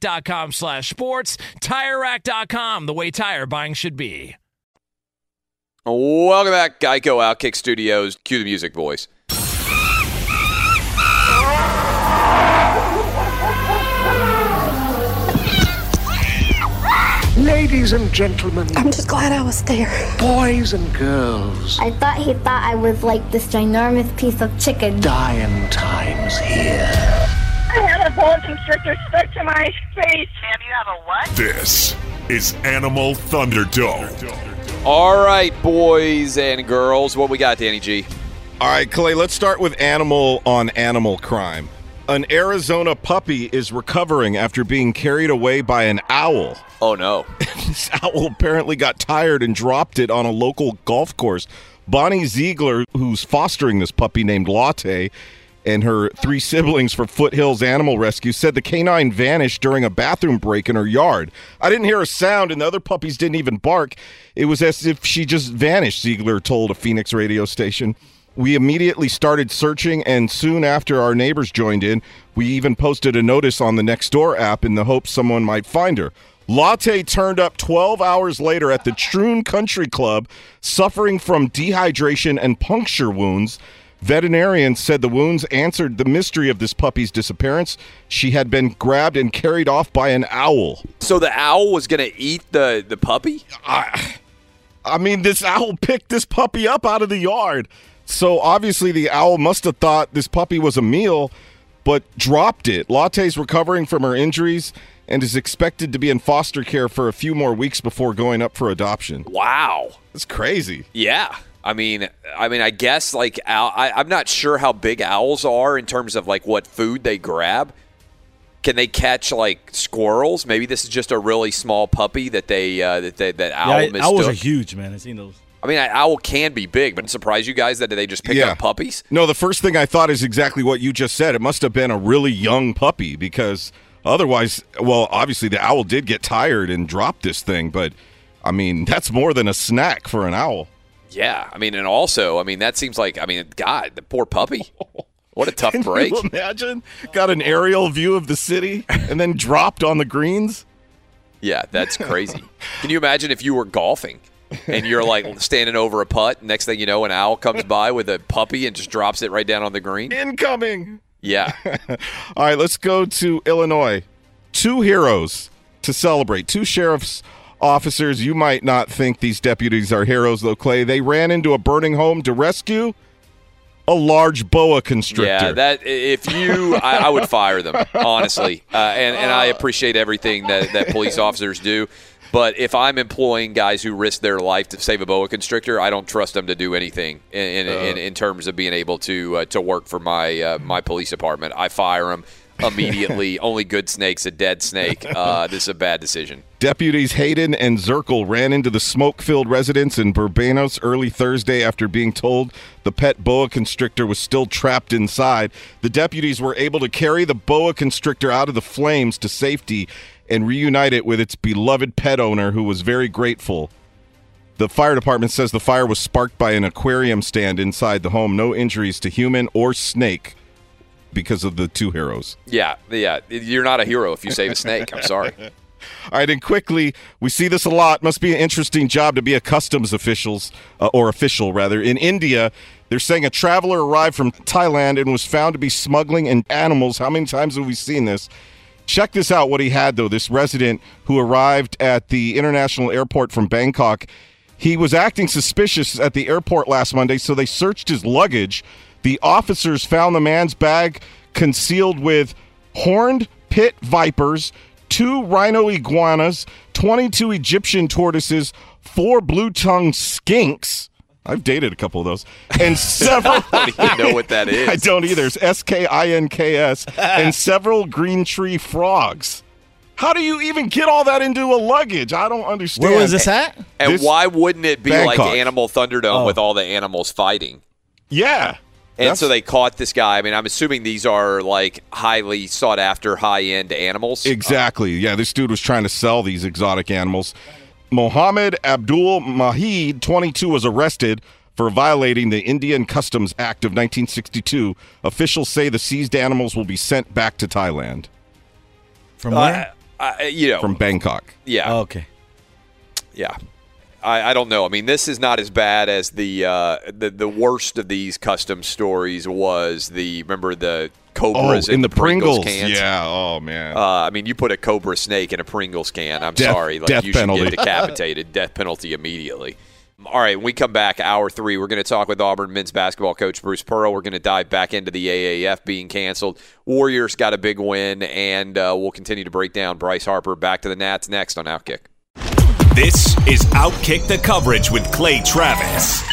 TireRack.com slash sports. TireRack.com, the way tire buying should be. Welcome back, Geico Outkick Studios. Cue the music, boys. Ladies and gentlemen. I'm just glad I was there. Boys and girls. I thought he thought I was like this ginormous piece of chicken. Dying times here. I had a boa constrictor stuck to my face. Sam, you have a what? This is Animal Thunderdome. All right, boys and girls, what we got, Danny G? All right, Clay, let's start with animal on animal crime. An Arizona puppy is recovering after being carried away by an owl. Oh, no. this owl apparently got tired and dropped it on a local golf course. Bonnie Ziegler, who's fostering this puppy named Latte, and her three siblings for Foothills Animal Rescue said the canine vanished during a bathroom break in her yard. I didn't hear a sound, and the other puppies didn't even bark. It was as if she just vanished, Ziegler told a Phoenix radio station. We immediately started searching, and soon after our neighbors joined in, we even posted a notice on the Nextdoor app in the hope someone might find her. Latte turned up 12 hours later at the Troon Country Club, suffering from dehydration and puncture wounds. Veterinarians said the wounds answered the mystery of this puppy's disappearance. She had been grabbed and carried off by an owl. So the owl was going to eat the, the puppy? I, I mean, this owl picked this puppy up out of the yard. So obviously, the owl must have thought this puppy was a meal, but dropped it. Latte's recovering from her injuries and is expected to be in foster care for a few more weeks before going up for adoption. Wow. That's crazy. Yeah. I mean, I mean, I guess like owl, I, I'm not sure how big owls are in terms of like what food they grab. Can they catch like squirrels? Maybe this is just a really small puppy that they uh, that they, that owl yeah, mistook. owls are huge, man. I've seen those. I mean, an owl can be big, but surprise you guys that they just pick up puppies. No, the first thing I thought is exactly what you just said. It must have been a really young puppy because otherwise, well, obviously the owl did get tired and dropped this thing, but I mean, that's more than a snack for an owl. Yeah, I mean, and also, I mean, that seems like, I mean, God, the poor puppy. What a tough Can break. you imagine? Got an aerial view of the city and then dropped on the greens. Yeah, that's crazy. Can you imagine if you were golfing and you're like standing over a putt? Next thing you know, an owl comes by with a puppy and just drops it right down on the green. Incoming. Yeah. All right, let's go to Illinois. Two heroes to celebrate. Two sheriff's officers. You might not think these deputies are heroes, though, Clay. They ran into a burning home to rescue a large boa constrictor. Yeah, that if you, I, I would fire them honestly, uh, and and I appreciate everything that that police officers do. But if I'm employing guys who risk their life to save a boa constrictor, I don't trust them to do anything in in, in, in terms of being able to uh, to work for my uh, my police department. I fire them immediately. Only good snake's a dead snake. Uh, this is a bad decision. Deputies Hayden and Zirkel ran into the smoke filled residence in Bourbonnais early Thursday after being told the pet boa constrictor was still trapped inside. The deputies were able to carry the boa constrictor out of the flames to safety and reunite it with its beloved pet owner, who was very grateful. The fire department says the fire was sparked by an aquarium stand inside the home. No injuries to human or snake because of the two heroes. Yeah, yeah. You're not a hero if you save a snake. I'm sorry. All right, and quickly, we see this a lot. Must be an interesting job to be a customs officials uh, or official rather in India. They're saying a traveler arrived from Thailand and was found to be smuggling in animals. How many times have we seen this? Check this out. What he had though, this resident who arrived at the international airport from Bangkok, he was acting suspicious at the airport last Monday, so they searched his luggage. The officers found the man's bag concealed with horned pit vipers, two rhino iguanas, 22 Egyptian tortoises, four blue tongued skinks. I've dated a couple of those, and several. I don't even know what that is. I don't either. It's S K I N K S, and several green tree frogs. How do you even get all that into a luggage? I don't understand. Where was this at? And This- why wouldn't it be like Animal Thunderdome Oh. with all the animals fighting? Yeah. And That's- so they caught this guy. I mean, I'm assuming these are like highly sought after, high end animals. Exactly. Yeah, this dude was trying to sell these exotic animals. Mohammed Abdul Mahid, 22, was arrested for violating the Indian Customs Act of 1962. Officials say the seized animals will be sent back to Thailand From Uh, I- you know, from Bangkok. yeah. okay. Yeah. I, I don't know. I mean, this is not as bad as the uh, the the worst of these custom stories was the remember the cobras Oh, in the Pringles, Pringles. cans. Yeah. Oh man. Uh, I mean, you put a cobra snake in a Pringles can. I'm Death- sorry, like death you should penalty. get decapitated. death penalty immediately. All right, when we come back, hour three, we're going to talk with Auburn men's basketball coach Bruce Pearl. We're going to dive back into the AAF being canceled. Warriors got a big win, and uh, we'll continue to break down Bryce Harper back to the Nats next on Outkick. This is Outkick the Coverage with Clay Travis.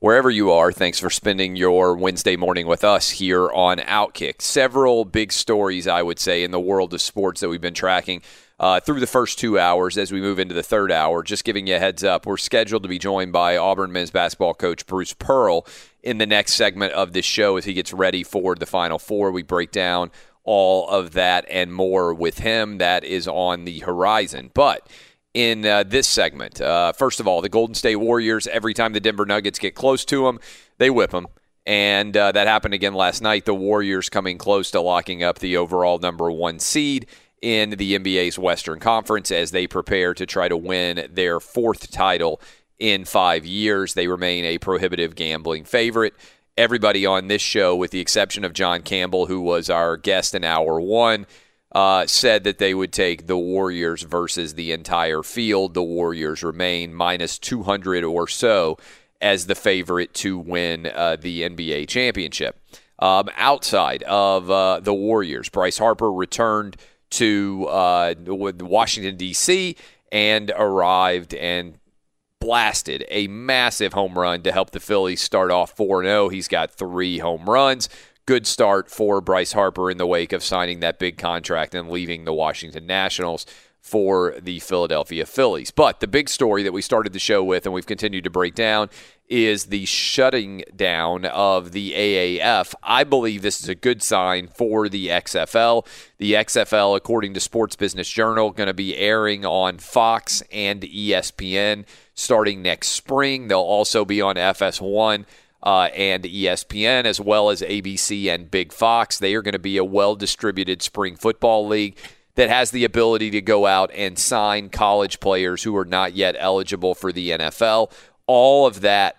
Wherever you are, thanks for spending your Wednesday morning with us here on Outkick. Several big stories, I would say, in the world of sports that we've been tracking uh, through the first two hours as we move into the third hour. Just giving you a heads up, we're scheduled to be joined by Auburn men's basketball coach Bruce Pearl in the next segment of this show as he gets ready for the Final Four. We break down all of that and more with him. That is on the horizon. But in uh, this segment. Uh, first of all, the Golden State Warriors, every time the Denver Nuggets get close to them, they whip them. And uh, that happened again last night. The Warriors coming close to locking up the overall number one seed in the NBA's Western Conference as they prepare to try to win their fourth title in five years. They remain a prohibitive gambling favorite. Everybody on this show, with the exception of John Campbell, who was our guest in hour one, uh, said that they would take the Warriors versus the entire field. The Warriors remain minus 200 or so as the favorite to win uh, the NBA championship. Um, outside of uh, the Warriors, Bryce Harper returned to uh, Washington, D.C., and arrived and blasted a massive home run to help the Phillies start off 4 0. He's got three home runs good start for Bryce Harper in the wake of signing that big contract and leaving the Washington Nationals for the Philadelphia Phillies. But the big story that we started the show with and we've continued to break down is the shutting down of the AAF. I believe this is a good sign for the XFL. The XFL, according to Sports Business Journal, going to be airing on Fox and ESPN starting next spring. They'll also be on FS1 uh, and ESPN, as well as ABC and Big Fox. They are going to be a well distributed spring football league that has the ability to go out and sign college players who are not yet eligible for the NFL. All of that,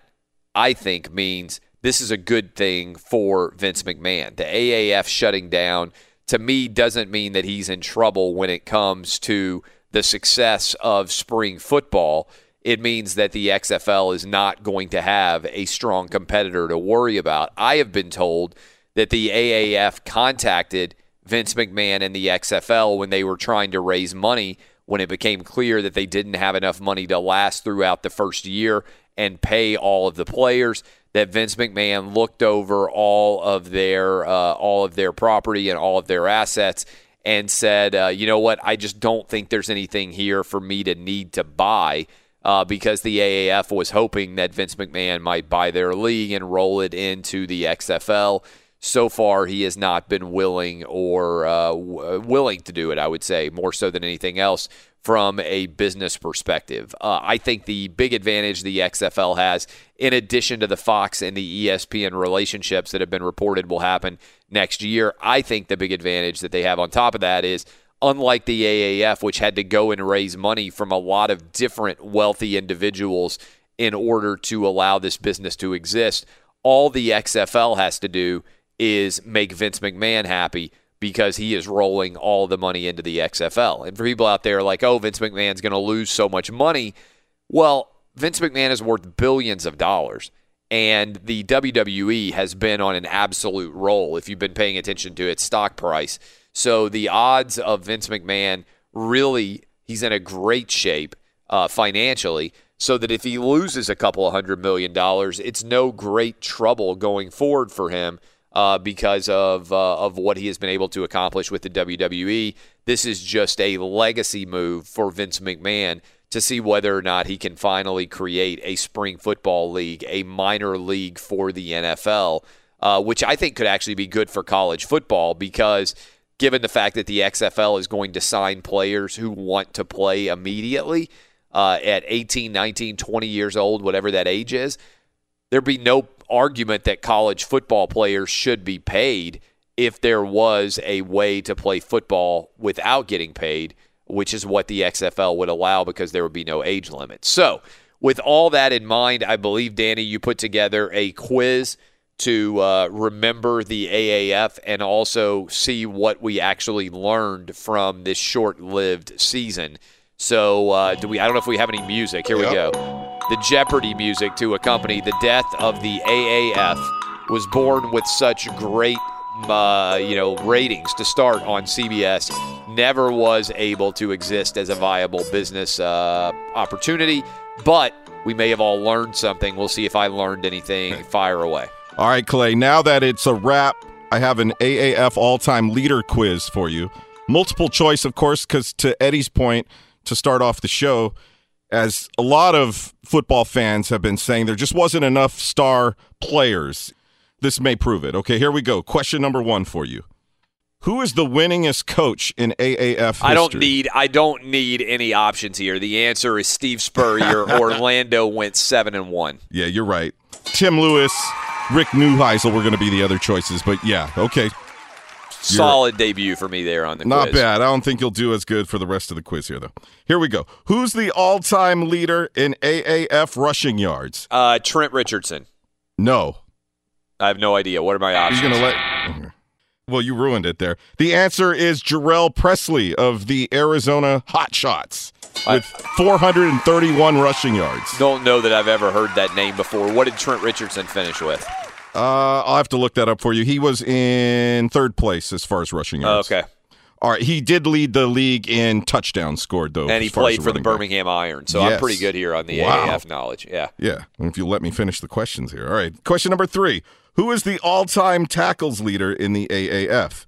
I think, means this is a good thing for Vince McMahon. The AAF shutting down, to me, doesn't mean that he's in trouble when it comes to the success of spring football it means that the XFL is not going to have a strong competitor to worry about. I have been told that the AAF contacted Vince McMahon and the XFL when they were trying to raise money when it became clear that they didn't have enough money to last throughout the first year and pay all of the players that Vince McMahon looked over all of their uh, all of their property and all of their assets and said, uh, "You know what? I just don't think there's anything here for me to need to buy." uh, because the AAF was hoping that Vince McMahon might buy their league and roll it into the XFL. So far, he has not been willing or uh, w- willing to do it. I would say more so than anything else from a business perspective. Uh, I think the big advantage the XFL has, in addition to the Fox and the ESPN relationships that have been reported will happen next year, I think the big advantage that they have on top of that is unlike the AAF, which had to go and raise money from a lot of different wealthy individuals in order to allow this business to exist, all the XFL has to do is make Vince McMahon happy because he is rolling all the money into the XFL. And for people out there like, oh, Vince McMahon's going to lose so much money, well, Vince McMahon is worth billions of dollars. And the WWE has been on an absolute roll if you've been paying attention to its stock price. So the odds of Vince McMahon really, he's in a great shape uh, financially. So that if he loses a couple of hundred million dollars, it's no great trouble going forward for him uh, because of uh, of what he has been able to accomplish with the WWE. This is just a legacy move for Vince McMahon to see whether or not he can finally create a spring football league, a minor league for the NFL, uh, which I think could actually be good for college football because given the fact that the XFL is going to sign players who want to play immediately uh, at 18, 19, 20 years old, whatever that age is, there'd be no argument that college football players should be paid if there was a way to play football without getting paid, which is what the XFL would allow because there would be no age limit. So, with all that in mind, I believe, Danny, you put together a quiz to uh, remember the AAF and also see what we actually learned from this short-lived season. So, uh, do we? I don't know if we have any music. Here we go. The Jeopardy music to accompany the death of the AAF was born with such great, uh, you know, ratings to start on CBS. Never was able to exist as a viable business uh, opportunity, but we may have all learned something. We'll see if I learned anything. Fire away. All right, Clay, now that it's a wrap, I have an AAF all time leader quiz for you. Multiple choice, of course, because to Eddie's point, to start off the show, as a lot of football fans have been saying, there just wasn't enough star players. This may prove it. Okay, here we go. Question number one for you. Who is the winningest coach in AAF history? I don't need I don't need any options here. The answer is Steve Spurrier. Orlando went seven and one. Yeah, you're right. Tim Lewis, Rick Neuheisel were going to be the other choices, but yeah, okay. Solid debut for me there on the quiz. Not quiz. bad. I don't think you'll do as good for the rest of the quiz here, though. Here we go. Who's the all-time leader in AAF rushing yards? Uh, Trent Richardson. No. I have no idea. What are my options? He's to let. Well, you ruined it there. The answer is Jhurell Pressley of the Arizona Hotshots with 431 rushing yards. Don't know that I've ever heard that name before. What did Trent Richardson finish with? Uh, I'll have to look that up for you. He was in third place as far as rushing yards. okay. All right. He did lead the league in touchdowns scored, though. And he as far as played for the running back. Birmingham Iron, so I'm pretty good here on the Wow. AAF knowledge. Yeah. Yeah. And if you let me finish the questions here. All right. Question number three Who is the all time tackles leader in the AAF?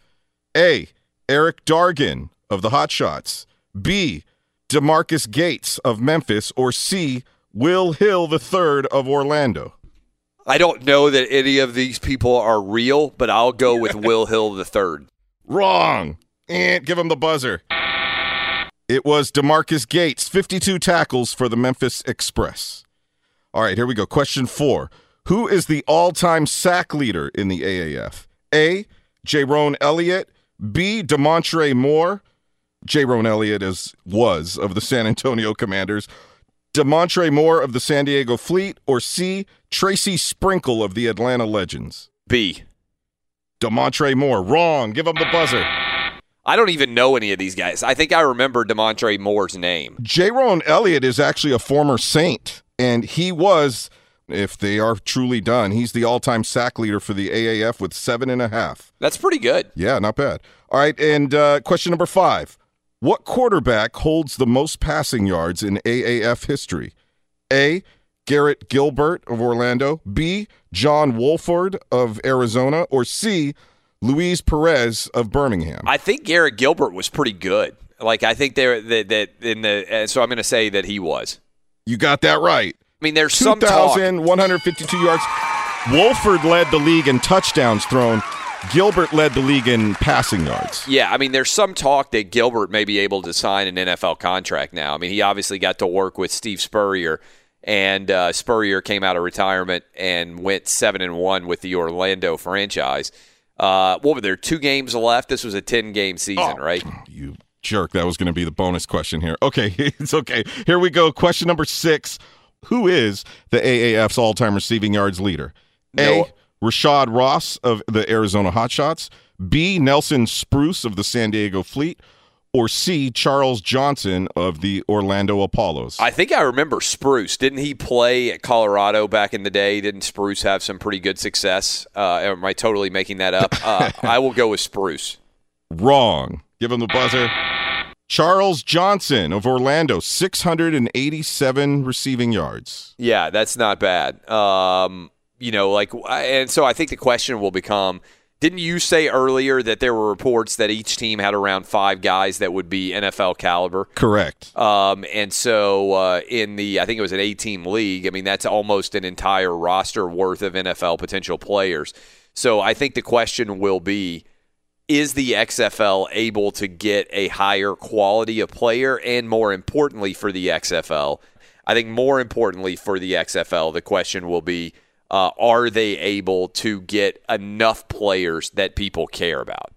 A. Eric Dargan of the Hotshots. B. DeMarquis Gates of Memphis. Or C. Will Hill III of Orlando. I don't know that any of these people are real, but I'll go with Will Hill the third. Wrong. And give him the buzzer. It was DeMarquis Gates, 52 tackles for the Memphis Express. All right, here we go. Question four. Who is the all time sack leader in the AAF? A. Jayrone Elliott. B. Damontre Moore. Jayrone Elliott is was of the San Antonio Commanders. Damontre Moore of the San Diego Fleet. Or C. Tracy Sprinkle of the Atlanta Legends. B. Damontre Moore. Wrong. Give him the buzzer. I don't even know any of these guys. I think I remember Damontre Moore's name. Jayrone Elliott is actually a former Saint, and he was, if they are truly done, he's the all-time sack leader for the AAF with seven and a half. That's pretty good. Yeah, not bad. All right, and uh, question number five: What quarterback holds the most passing yards in AAF history? A. Garrett Gilbert of Orlando. B. John Wolford of Arizona. Or C. Luis Perez of Birmingham. I think Garrett Gilbert was pretty good. Like I think there that that in the so I'm going to say that he was. You got that right. I mean, there's some talk. 2,152 yards. Wolford led the league in touchdowns thrown. Gilbert led the league in passing yards. Yeah, I mean, there's some talk that Gilbert may be able to sign an NFL contract now. I mean, he obviously got to work with Steve Spurrier, and uh, Spurrier came out of retirement and went seven and one with the Orlando franchise. Uh, what were there? Two games left. This was a ten game season, right? You jerk. That was going to be the bonus question here. Okay, it's okay. Here we go. Question number six Who is the AAF's all time receiving yards leader? A. Rashad Ross of the Arizona Hotshots. B. Nelson Spruce of the San Diego Fleet. Or C. Charles Johnson of the Orlando Apollos. I think I remember Spruce. Didn't he play at Colorado back in the day? Didn't Spruce have some pretty good success? Uh, am I totally making that up? Uh, I will go with Spruce. Wrong. Give him the buzzer. Charles Johnson of Orlando, 687 receiving yards. Yeah, that's not bad. Um, you know, like, and so I think the question will become didn't you say earlier that there were reports that each team had around five guys that would be NFL caliber? Correct. Um, and so uh, in the, I think it was an eight team league, I mean, that's almost an entire roster worth of NFL potential players. So I think the question will be is the XFL able to get a higher quality of player? And more importantly, for the XFL, I think more importantly for the XFL, the question will be uh, are they able to get enough players that people care about?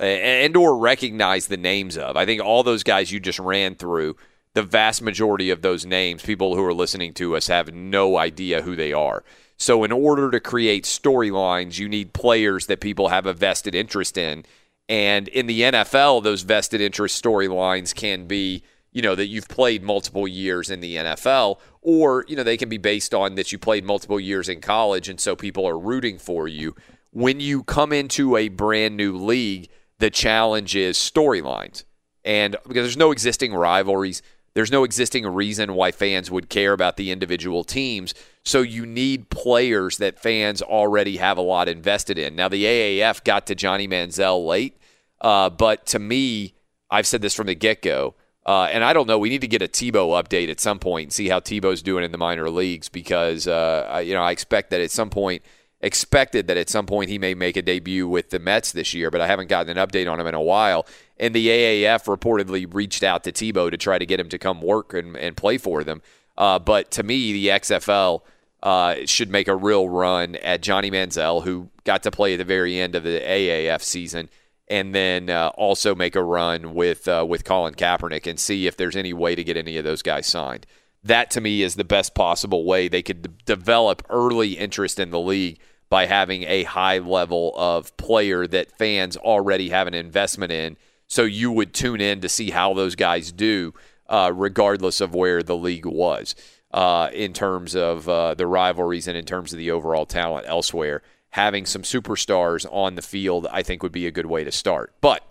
and or recognize the names of. I think all those guys you just ran through, the vast majority of those names, people who are listening to us have no idea who they are. So, in order to create storylines, you need players that people have a vested interest in. And in the NFL, those vested interest storylines can be, you know, that you've played multiple years in the NFL, or, you know, they can be based on that you played multiple years in college. And so people are rooting for you. When you come into a brand new league, the challenge is storylines. And because there's no existing rivalries, there's no existing reason why fans would care about the individual teams. So you need players that fans already have a lot invested in. Now, the AAF got to Johnny Manziel late, uh, but to me, I've said this from the get go. Uh, and I don't know. We need to get a Tebow update at some point and see how Tebow's doing in the minor leagues because uh, I, you know I expect that at some point expected that at some point he may make a debut with the Mets this year, but I haven't gotten an update on him in a while. And the AAF reportedly reached out to Tebow to try to get him to come work and, and play for them. Uh, but to me, the XFL uh, should make a real run at Johnny Manziel, who got to play at the very end of the AAF season, and then uh, also make a run with uh, with Colin Kaepernick and see if there's any way to get any of those guys signed. That to me is the best possible way they could d- develop early interest in the league by having a high level of player that fans already have an investment in. So you would tune in to see how those guys do, uh, regardless of where the league was uh, in terms of uh, the rivalries and in terms of the overall talent elsewhere. Having some superstars on the field, I think, would be a good way to start. But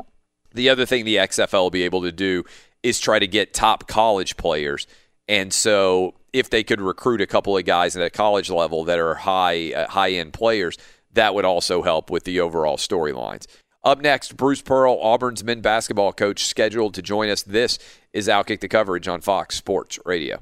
the other thing the XFL will be able to do is try to get top college players. And so if they could recruit a couple of guys at a college level that are high uh, high end players, that would also help with the overall storylines. Up next, Bruce Pearl, Auburn's men basketball coach, scheduled to join us. This is Outkick the coverage on Fox Sports Radio.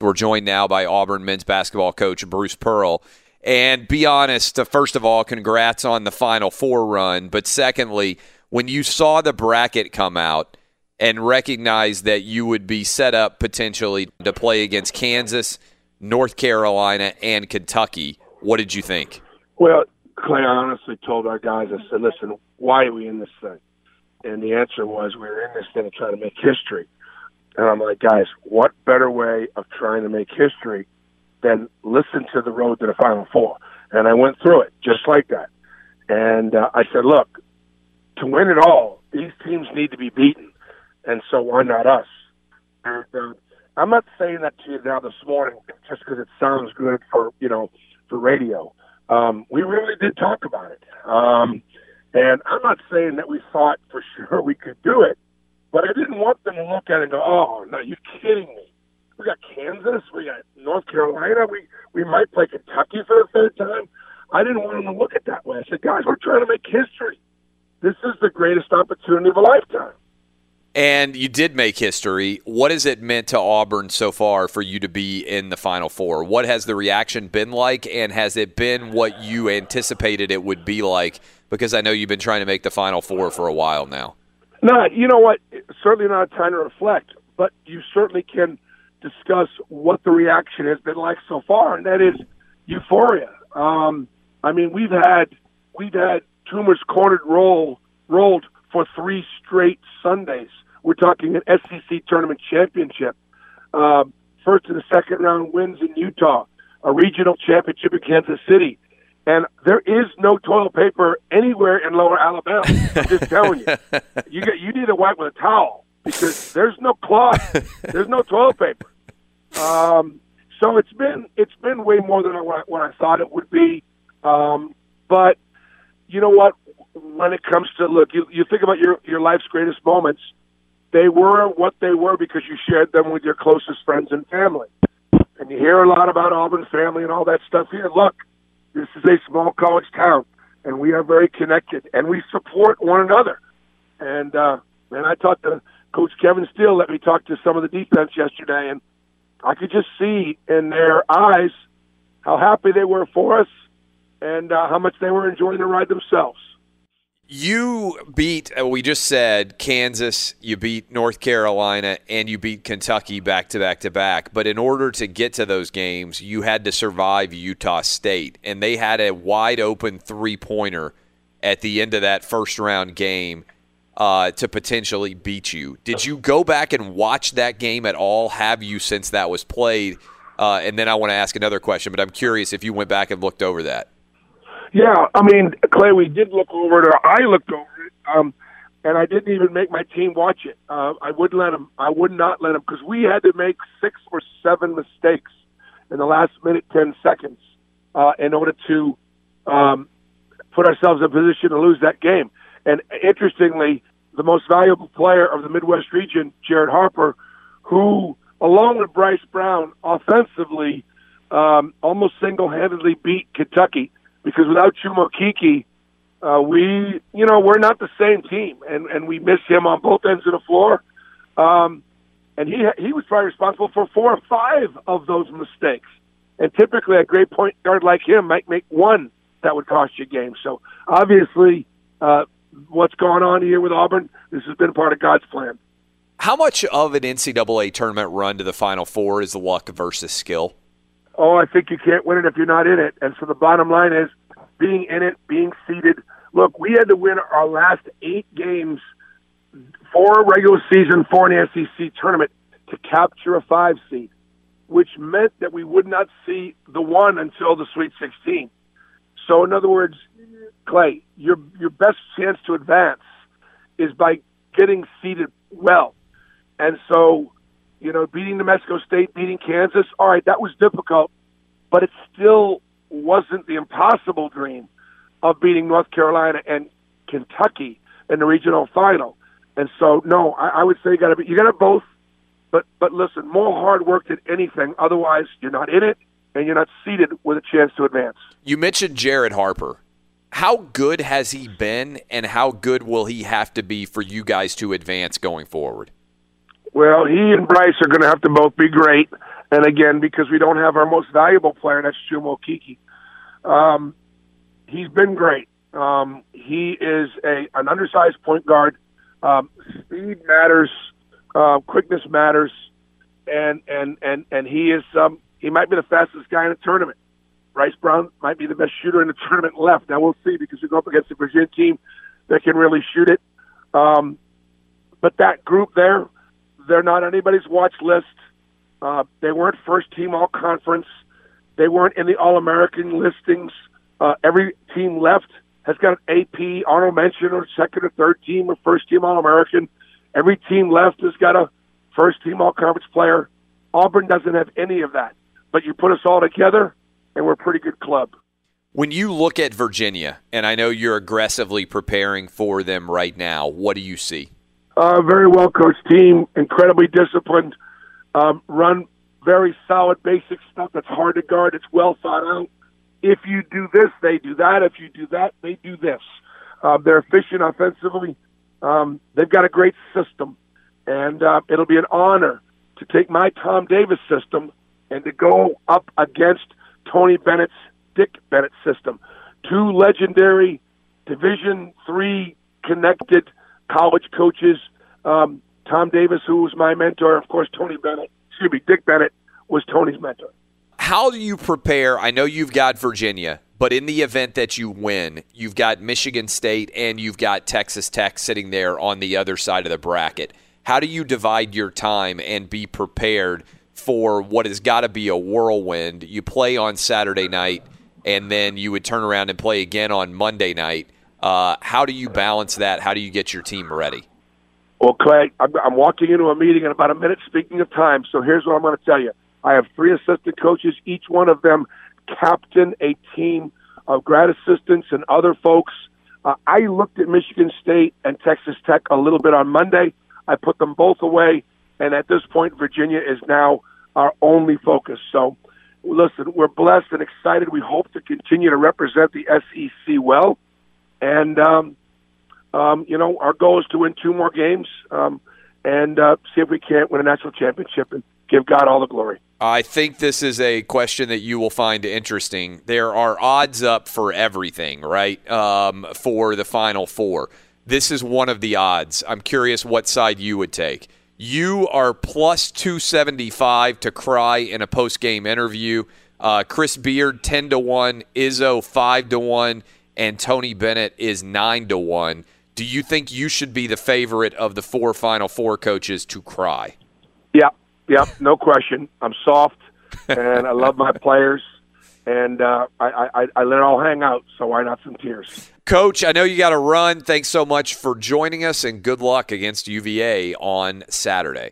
We're joined now by Auburn men's basketball coach Bruce Pearl. And be honest, uh, first of all, congrats on the Final Four run. But secondly, when you saw the bracket come out and recognized that you would be set up potentially to play against Kansas, North Carolina, and Kentucky, what did you think? Well, Clay, I honestly told our guys, I said, listen, why are we in this thing? And the answer was we're in this thing to try to make history. And I'm like, guys, what better way of trying to make history than listen to the road to the Final Four? And I went through it just like that. And uh, I said, look, to win it all, these teams need to be beaten. And so why not us? And uh, I'm not saying that to you now this morning just because it sounds good for, you know, for radio. Um, we really did talk about it. Um, and I'm not saying that we thought for sure we could do it, but I didn't want them to look at it and go, "Oh, no, you're kidding me." We got Kansas, we got North Carolina, we we might play Kentucky for the third time. I didn't want them to look at that way. I said, "Guys, we're trying to make history. This is the greatest opportunity of a lifetime." And you did make history. What has it meant to Auburn so far for you to be in the Final Four? What has the reaction been like, and has it been what you anticipated it would be like? Because I know you've been trying to make the Final Four for a while now. No, you know what? Certainly not a time to reflect, but you certainly can discuss what the reaction has been like so far, and that is euphoria. Um, I mean, we've had we've had Toomer's cornered roll rolled for three straight Sundays. We're talking an SEC tournament championship, um, first and the second round wins in Utah, a regional championship in Kansas City, and there is no toilet paper anywhere in Lower Alabama. I'm just telling you, you get you need to wipe with a towel because there's no cloth, there's no toilet paper. Um, so it's been it's been way more than what, what I thought it would be. Um, but you know what? When it comes to look, you, you think about your your life's greatest moments. They were what they were because you shared them with your closest friends and family. And you hear a lot about Auburn family and all that stuff here. Look, this is a small college town, and we are very connected, and we support one another. And uh, and I talked to Coach Kevin Steele. Let me talk to some of the defense yesterday, and I could just see in their eyes how happy they were for us, and uh, how much they were enjoying the ride themselves. You beat, uh, we just said Kansas, you beat North Carolina, and you beat Kentucky back to back to back. But in order to get to those games, you had to survive Utah State. And they had a wide open three pointer at the end of that first round game uh, to potentially beat you. Did you go back and watch that game at all? Have you since that was played? Uh, and then I want to ask another question, but I'm curious if you went back and looked over that. Yeah, I mean, Clay, we did look over it, or I looked over it, um, and I didn't even make my team watch it. Uh, I wouldn't let them. I would not let them because we had to make six or seven mistakes in the last minute, ten seconds, uh, in order to um, put ourselves in a position to lose that game. And interestingly, the most valuable player of the Midwest region, Jared Harper, who, along with Bryce Brown, offensively, um, almost single-handedly beat Kentucky because without Chuma Okeke, uh, we, you know, we're not the same team, and and we miss him on both ends of the floor. Um, and he he was probably responsible for four or five of those mistakes. And typically, a great point guard like him might make one that would cost you a game. So obviously, uh, what's going on here with Auburn, this has been part of God's plan. How much of an NCAA tournament run to the Final Four is the luck versus skill? Oh, I think you can't win it if you're not in it. And so the bottom line is being in it, being seeded. Look, we had to win our last eight games for a regular season for an SEC tournament to capture a five seed, which meant that we would not see the one until the Sweet 16. So, in other words, Clay, your your best chance to advance is by getting seeded well. And so, you know, beating New Mexico State, beating Kansas, all right, that was difficult, but it still wasn't the impossible dream of beating North Carolina and Kentucky in the regional final. And so, no, I, I would say you got to be you got to both. But but listen, more hard work than anything. Otherwise, you're not in it, and you're not seated with a chance to advance. You mentioned Jared Harper. How good has he been, and how good will he have to be for you guys to advance going forward? Well, he and Bryce are going to have to both be great. And again, because we don't have our most valuable player, that's Chuma Okeke. Um, he's been great. Um, he is a an undersized point guard. Um, speed matters, uh, quickness matters, and and and and he is um, he might be the fastest guy in the tournament. Bryce Brown might be the best shooter in the tournament left. Now we'll see because we go up against a Virginia team that can really shoot it. Um, but that group there, they're not anybody's watch list. Uh, they weren't first team all conference. They weren't in the All American listings. Uh, every team left has got an AP, honorable mention, or second or third team, or first team All American. Every team left has got a first team All Conference player. Auburn doesn't have any of that. But you put us all together, and we're a pretty good club. When you look at Virginia, and I know you're aggressively preparing for them right now, what do you see? Uh, very well coached team, incredibly disciplined, um, run very solid basic stuff that's hard to guard. It's well thought out. If you do this, they do that. If you do that, they do this. Uh, they're efficient offensively. Um, they've got a great system, and uh, it'll be an honor to take my Tom Davis system and to go up against Tony Bennett's Dick Bennett system. Two legendary Division three connected college coaches. Um, Tom Davis, who was my mentor, of course, Tony Bennett. Excuse me, Dick Bennett was Tony's mentor. How do you prepare? I know you've got Virginia, but in the event that you win, you've got Michigan State and you've got Texas Tech sitting there on the other side of the bracket. How do you divide your time and be prepared for what has got to be a whirlwind? You play on Saturday night, and then you would turn around and play again on Monday night. Uh, how do you balance that? How do you get your team ready? Well, Clay, I'm, I'm walking into a meeting in about a minute. Speaking of time, so here's what I'm going to tell you. I have three assistant coaches. Each one of them captain a team of grad assistants and other folks. Uh, I looked at Michigan State and Texas Tech a little bit on Monday. I put them both away, and at this point, Virginia is now our only focus. So, listen, we're blessed and excited. We hope to continue to represent the SEC well, and um, um, you know, our goal is to win two more games um, and uh, see if we can't win a national championship and give God all the glory. I think this is a question that you will find interesting. There are odds up for everything, right? Um, for the Final Four. This is one of the odds. I'm curious what side you would take. You are plus 275 to cry in a post game interview. Uh, Chris Beard, 10 to 1. Izzo, 5 to 1. And Tony Bennett is 9 to 1. Do you think you should be the favorite of the four Final Four coaches to cry? Yeah, yeah, no question. I'm soft, and I love my players, and uh, I, I, I let it all hang out. So why not some tears? Coach, I know you got to run. Thanks so much for joining us, and good luck against UVA on Saturday.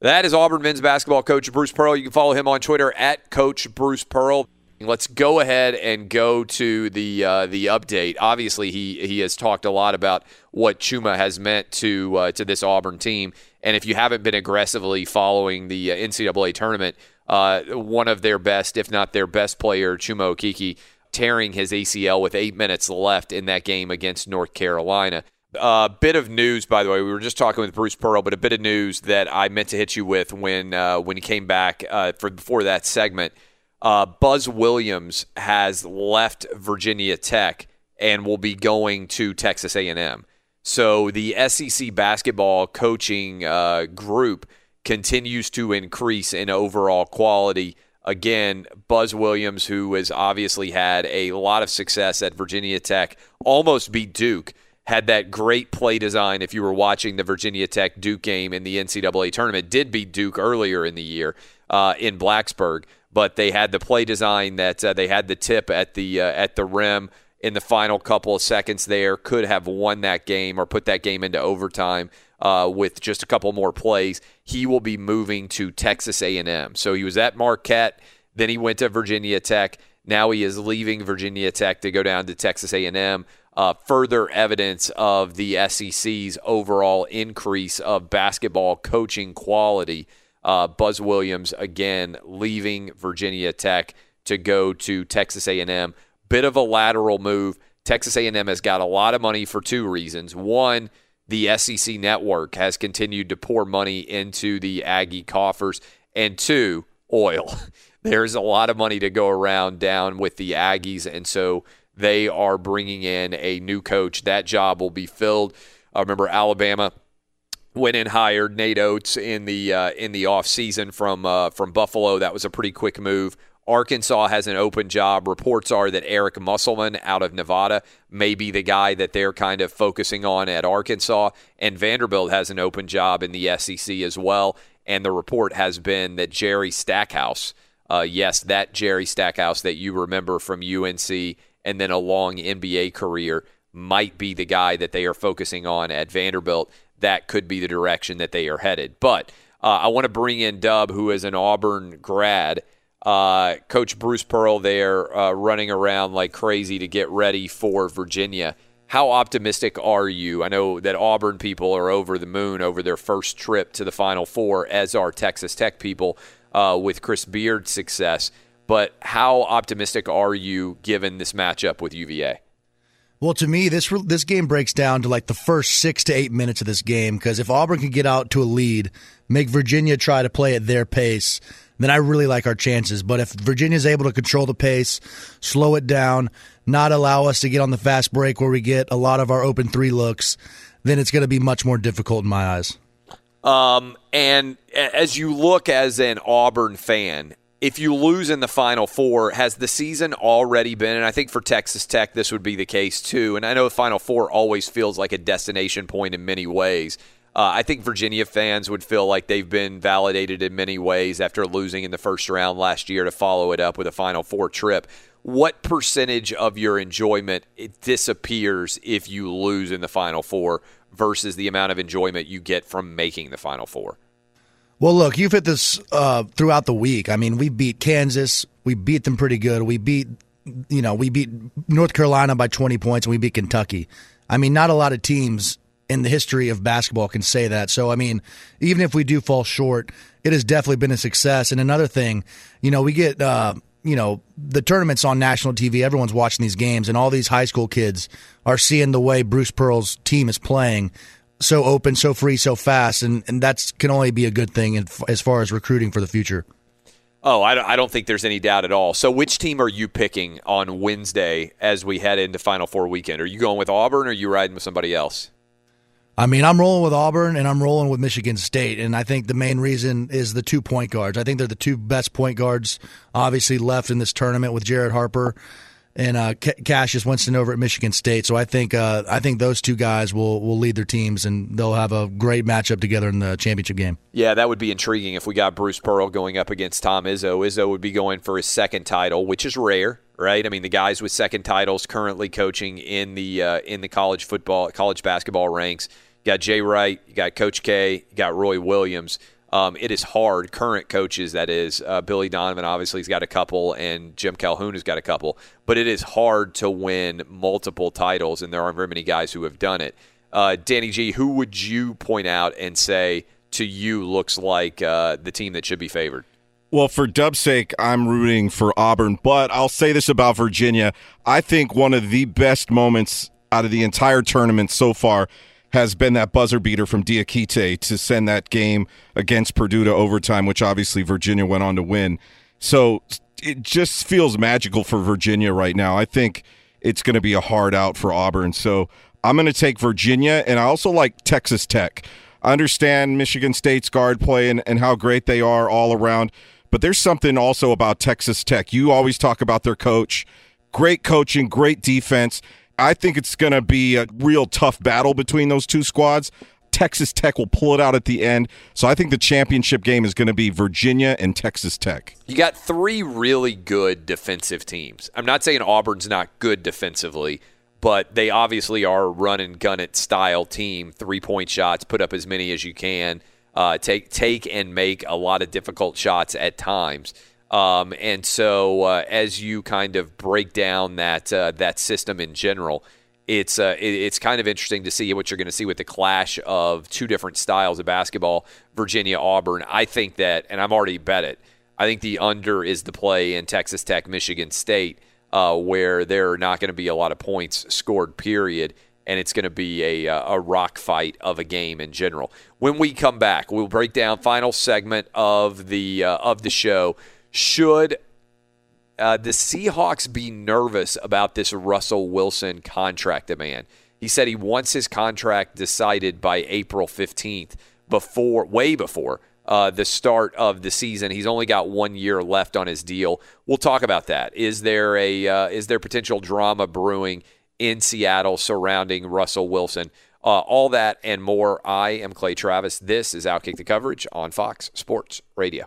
That is Auburn men's basketball coach Bruce Pearl. You can follow him on Twitter at Coach Bruce Pearl. Let's go ahead and go to the uh, the update. Obviously, he he has talked a lot about what Chuma has meant to uh, to this Auburn team. And if you haven't been aggressively following the uh, NCAA tournament, uh, one of their best, if not their best player, Chuma Okeke, tearing his ACL with eight minutes left in that game against North Carolina. A uh, bit of news, by the way. We were just talking with Bruce Pearl, but a bit of news that I meant to hit you with when uh, when he came back uh, for before that segment. Uh, Buzz Williams has left Virginia Tech and will be going to Texas A&M. So the SEC basketball coaching uh, group continues to increase in overall quality. Again, Buzz Williams, who has obviously had a lot of success at Virginia Tech, almost beat Duke had that great play design. If you were watching the Virginia Tech Duke game in the NCAA tournament, did beat Duke earlier in the year uh, in Blacksburg, but they had the play design that uh, they had the tip at the uh, at the rim in the final couple of seconds. There could have won that game or put that game into overtime. Uh, with just a couple more plays, he will be moving to Texas A&M. So he was at Marquette, then he went to Virginia Tech. Now he is leaving Virginia Tech to go down to Texas A&M uh, further evidence of the SEC's overall increase of basketball coaching quality. Uh, Buzz Williams again leaving Virginia Tech to go to Texas A&M. Bit of a lateral move. Texas A&M has got a lot of money for two reasons. One, the SEC network has continued to pour money into the Aggie coffers, and two, oil. There's a lot of money to go around down with the Aggies, and so they are bringing in a new coach. That job will be filled. I remember Alabama went and hired Nate Oats in the uh, in the off season from uh, from Buffalo. That was a pretty quick move. Arkansas has an open job. Reports are that Eric Musselman out of Nevada may be the guy that they're kind of focusing on at Arkansas. And Vanderbilt has an open job in the SEC as well. And the report has been that Jerry Stackhouse, uh, yes, that Jerry Stackhouse that you remember from UNC and then a long NBA career might be the guy that they are focusing on at Vanderbilt. That could be the direction that they are headed. But uh, I want to bring in Dub, who is an Auburn grad. Uh, Coach Bruce Pearl there uh, running around like crazy to get ready for Virginia. How optimistic are you? I know that Auburn people are over the moon over their first trip to the Final Four, as are Texas Tech people uh, with Chris Beard's success. But how optimistic are you given this matchup with UVA? Well, to me, this this game breaks down to like the first six to eight minutes of this game because if Auburn can get out to a lead, make Virginia try to play at their pace, then I really like our chances. But if Virginia is able to control the pace, slow it down, not allow us to get on the fast break where we get a lot of our open three looks, then it's going to be much more difficult in my eyes. Um, and as you look as an Auburn fan, if you lose in the Final Four, has the season already been? And I think for Texas Tech, this would be the case too. And I know the Final Four always feels like a destination point in many ways. Uh, I think Virginia fans would feel like they've been validated in many ways after losing in the first round last year to follow it up with a Final Four trip. What percentage of your enjoyment it disappears if you lose in the Final Four versus the amount of enjoyment you get from making the Final Four? Well, look, you've hit this uh, throughout the week. I mean, we beat Kansas. We beat them pretty good. We beat, you know, we beat North Carolina by 20 points and we beat Kentucky. I mean, not a lot of teams in the history of basketball can say that. So, I mean, even if we do fall short, it has definitely been a success. And another thing, you know, we get, uh, you know, the tournaments on national TV. Everyone's watching these games, and all these high school kids are seeing the way Bruce Pearl's team is playing so open, so free, so fast, and and that's can only be a good thing as far as recruiting for the future. Oh, I don't think there's any doubt at all. So, which team are you picking on Wednesday as we head into Final Four weekend? Are you going with Auburn or are you riding with somebody else? I mean, I'm rolling with Auburn and I'm rolling with Michigan State. And I think the main reason is the two point guards. I think they're the two best point guards, obviously, left in this tournament with Jared Harper and uh, Cassius Winston over at Michigan State. So I think uh, I think those two guys will will lead their teams, and they'll have a great matchup together in the championship game. Yeah, that would be intriguing if we got Bruce Pearl going up against Tom Izzo. Izzo would be going for his second title, which is rare, right? I mean, the guys with second titles currently coaching in the uh, in the college football, college basketball ranks. You got Jay Wright, you got Coach K, you got Roy Williams. Um, it is hard. Current coaches, that is, uh, Billy Donovan obviously has got a couple, and Jim Calhoun has got a couple. But it is hard to win multiple titles, and there aren't very many guys who have done it. Uh, Danny G, who would you point out and say to you looks like uh, the team that should be favored? Well, for Dub's sake, I'm rooting for Auburn, but I'll say this about Virginia. I think one of the best moments out of the entire tournament so far has been that buzzer beater from Diakite to send that game against Purdue to overtime, which obviously Virginia went on to win. So it just feels magical for Virginia right now. I think it's going to be a hard out for Auburn. So I'm going to take Virginia, and I also like Texas Tech. I understand Michigan State's guard play and, and how great they are all around, but there's something also about Texas Tech. You always talk about their coach. Great coaching, great defense. I think it's going to be a real tough battle between those two squads. Texas Tech will pull it out at the end. So I think the championship game is going to be Virginia and Texas Tech. You got three really good defensive teams. I'm not saying Auburn's not good defensively, but they obviously are a run and gun it style team. Three point shots, put up as many as you can, uh, take take and make a lot of difficult shots at times. Um, and so uh, as you kind of break down that uh, that system in general, it's uh, it, it's kind of interesting to see what you're going to see with the clash of two different styles of basketball, Virginia Auburn. I think that, and I'm already bet it. I think the under is the play in Texas Tech, Michigan State, uh, where there are not going to be a lot of points scored. Period. And it's going to be a, uh, a rock fight of a game in general. When we come back, we'll break down final segment of the uh, of the show. Should uh, the Seahawks be nervous about this Russell Wilson contract demand? He said he wants his contract decided by April 15th, before way before uh, the start of the season. He's only got one year left on his deal. We'll talk about that. Is there a uh, is there potential drama brewing in Seattle surrounding Russell Wilson? Uh, all that and more. I am Clay Travis. This is Outkick the Coverage on Fox Sports Radio.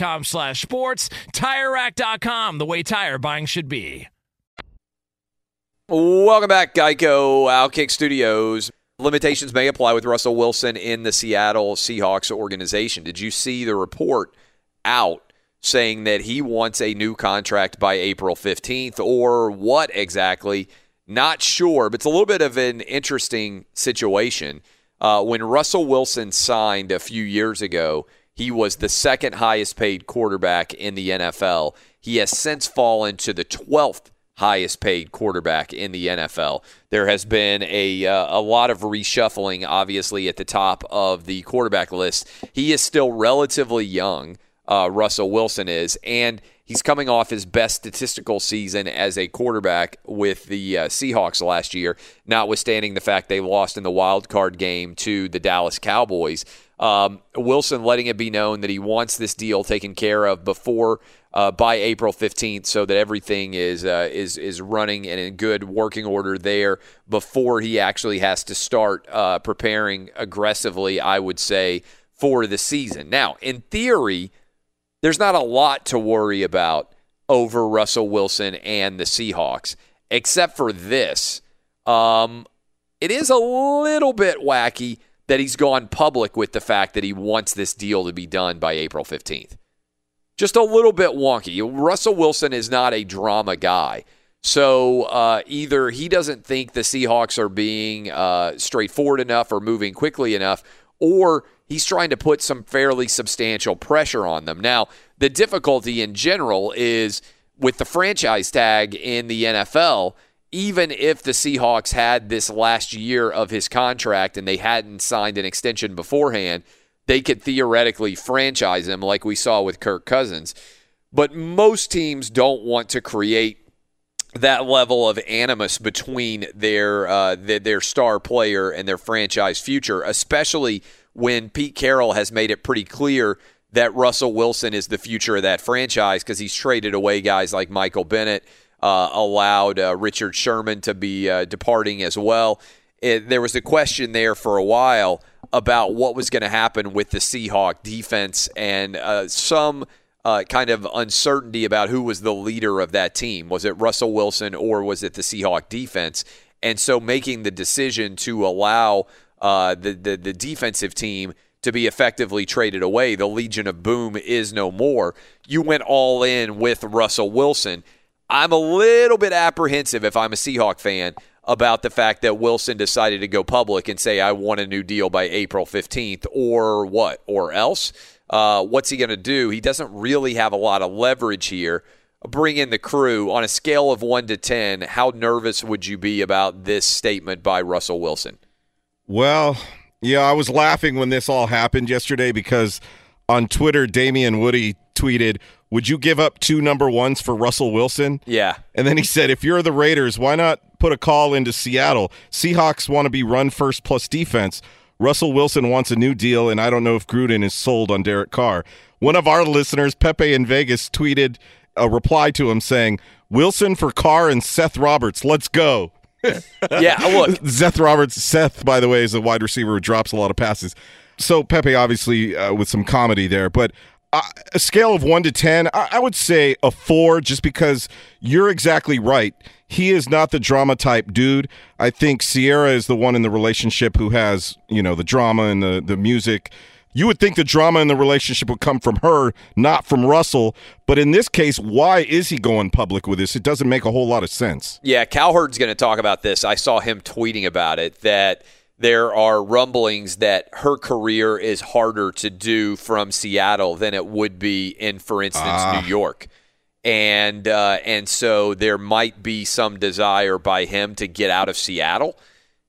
slash sports. TireRack.com, the way tire buying should be. Welcome back, Geico Outkick Studios. Limitations may apply with Russell Wilson in the Seattle Seahawks organization. Did you see the report out saying that he wants a new contract by April 15th or what exactly? Not sure, but it's a little bit of an interesting situation. Uh, when Russell Wilson signed a few years ago, he was the second highest paid quarterback in the NFL. He has since fallen to the 12th highest paid quarterback in the NFL. There has been a uh, a lot of reshuffling obviously at the top of the quarterback list. He is still relatively young, uh, Russell Wilson is, and he's coming off his best statistical season as a quarterback with the uh, Seahawks last year, notwithstanding the fact they lost in the wild card game to the Dallas Cowboys. Um, Wilson letting it be known that he wants this deal taken care of before uh, by April 15th, so that everything is uh, is is running and in good working order there before he actually has to start uh, preparing aggressively. I would say for the season. Now, in theory, there's not a lot to worry about over Russell Wilson and the Seahawks, except for this. Um, it is a little bit wacky that he's gone public with the fact that he wants this deal to be done by April 15th. Just a little bit wonky. Russell Wilson is not a drama guy. So uh, either he doesn't think the Seahawks are being uh, straightforward enough or moving quickly enough, or he's trying to put some fairly substantial pressure on them. Now, the difficulty in general is with the franchise tag in the NFL – even if the Seahawks had this last year of his contract and they hadn't signed an extension beforehand, they could theoretically franchise him like we saw with Kirk Cousins. But most teams don't want to create that level of animus between their uh, their, their star player and their franchise future, especially when Pete Carroll has made it pretty clear that Russell Wilson is the future of that franchise because he's traded away guys like Michael Bennett allowed uh, Richard Sherman to be uh, departing as well. It, there was a question there for a while about what was going to happen with the Seahawk defense and uh, some uh, kind of uncertainty about who was the leader of that team. Was it Russell Wilson or was it the Seahawk defense? And so making the decision to allow uh, the, the, the defensive team to be effectively traded away, the Legion of Boom is no more. You went all in with Russell Wilson. I'm a little bit apprehensive if I'm a Seahawk fan about the fact that Wilson decided to go public and say, I want a new deal by April 15th, or what, or else. Uh, what's he going to do? He doesn't really have a lot of leverage here. Bring in the crew. On a scale of 1 to 10, how nervous would you be about this statement by Russell Wilson? Well, yeah, I was laughing when this all happened yesterday because on Twitter, Damien Woody tweeted, would you give up two number ones for Russell Wilson? Yeah. And then he said, if you're the Raiders, why not put a call into Seattle? Seahawks want to be run first plus defense. Russell Wilson wants a new deal, and I don't know if Gruden is sold on Derek Carr. One of our listeners, Pepe in Vegas, tweeted a reply to him saying, Wilson for Carr and Seth Roberts. Let's go. yeah, look. Seth Roberts, Seth, by the way, is a wide receiver who drops a lot of passes. So Pepe, obviously, uh, with some comedy there, but uh, a scale of one to ten, I, I would say a four, just because you're exactly right. He is not the drama type dude. I think Ciara is the one in the relationship who has, you know, the drama and the the music. You would think the drama in the relationship would come from her, not from Russell. But in this case, why is he going public with this? It doesn't make a whole lot of sense. Yeah, Cowherd's going to talk about this. I saw him tweeting about it that – there are rumblings that her career is harder to do from Seattle than it would be in, for instance. New York. And uh, and so there might be some desire by him to get out of Seattle.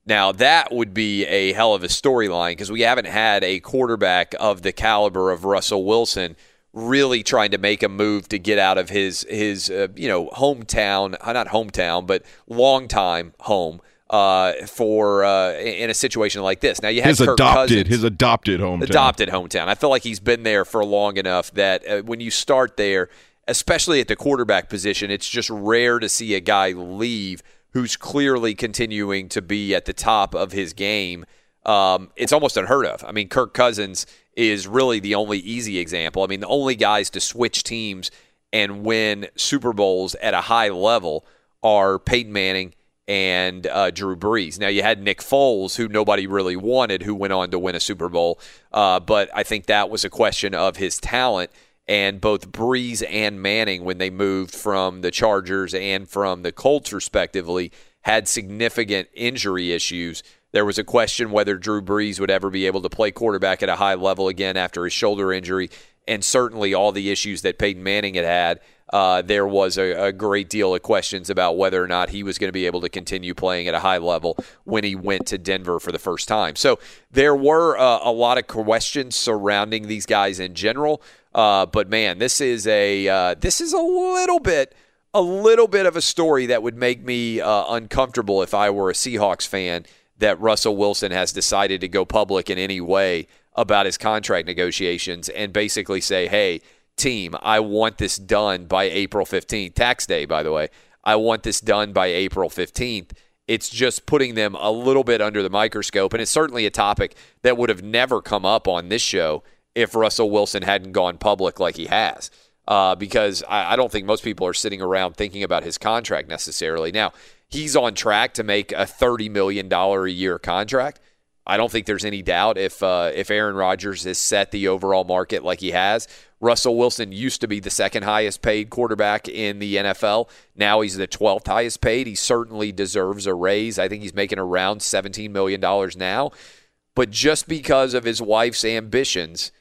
Now that would be a hell of a storyline because we haven't had a quarterback of the caliber of Russell Wilson really trying to make a move to get out of his his uh, you know hometown, not hometown, but longtime home uh, for uh, in a situation like this. Now you have his Kirk adopted Cousins, his adopted hometown. adopted hometown. I feel like he's been there for long enough that uh, when you start there, especially at the quarterback position, it's just rare to see a guy leave who's clearly continuing to be at the top of his game. Um, it's almost unheard of. I mean, Kirk Cousins is really the only easy example. I mean, the only guys to switch teams and win Super Bowls at a high level are Peyton Manning and uh, Drew Brees. Now you had Nick Foles, who nobody really wanted, who went on to win a Super Bowl, uh, but I think that was a question of his talent. And both Brees and Manning, when they moved from the Chargers and from the Colts, respectively, had significant injury issues. There was a question whether Drew Brees would ever be able to play quarterback at a high level again after his shoulder injury, and certainly all the issues that Peyton Manning had had uh, there was a, a, great deal of questions about whether or not he was going to be able to continue playing at a high level when he went to Denver for the first time. So there were uh, a lot of questions surrounding these guys in general. Uh, but man, this is a uh, this is a little bit a little bit of a story that would make me uh, uncomfortable if I were a Seahawks fan that Russell Wilson has decided to go public in any way about his contract negotiations and basically say, hey team, I want this done by April 15th, tax day, by the way. I want this done by April 15th. It's just putting them a little bit under the microscope. And it's certainly a topic that would have never come up on this show if Russell Wilson hadn't gone public like he has. Uh, because I, I don't think most people are sitting around thinking about his contract necessarily. Now, he's on track to make a $30 million a year contract. I don't think there's any doubt if uh, if Aaron Rodgers has set the overall market like he has. Russell Wilson used to be the second highest paid quarterback in the NFL. Now he's the 12th highest paid. He certainly deserves a raise. I think he's making around $17 million now. But just because of his wife's ambitions,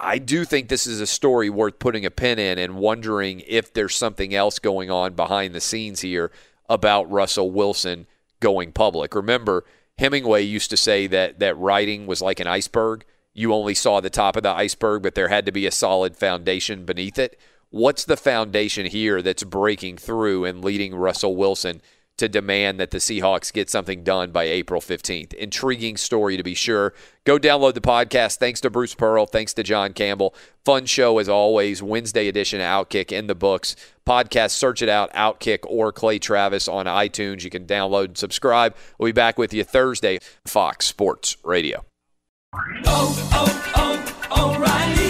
I do think this is a story worth putting a pin in and wondering if there's something else going on behind the scenes here about Russell Wilson going public. Remember, Hemingway used to say that that writing was like an iceberg you only saw the top of the iceberg, but there had to be a solid foundation beneath it. What's the foundation here that's breaking through and leading Russell Wilson to demand that the Seahawks get something done by April 15th? Intriguing story to be sure. Go download the podcast. Thanks to Bruce Pearl. Thanks to John Campbell. Fun show as always. Wednesday edition of Outkick in the books. Podcast, search it out, Outkick or Clay Travis on iTunes. You can download and subscribe. We'll be back with you Thursday, Fox Sports Radio. Oh, oh, oh, O'Reilly.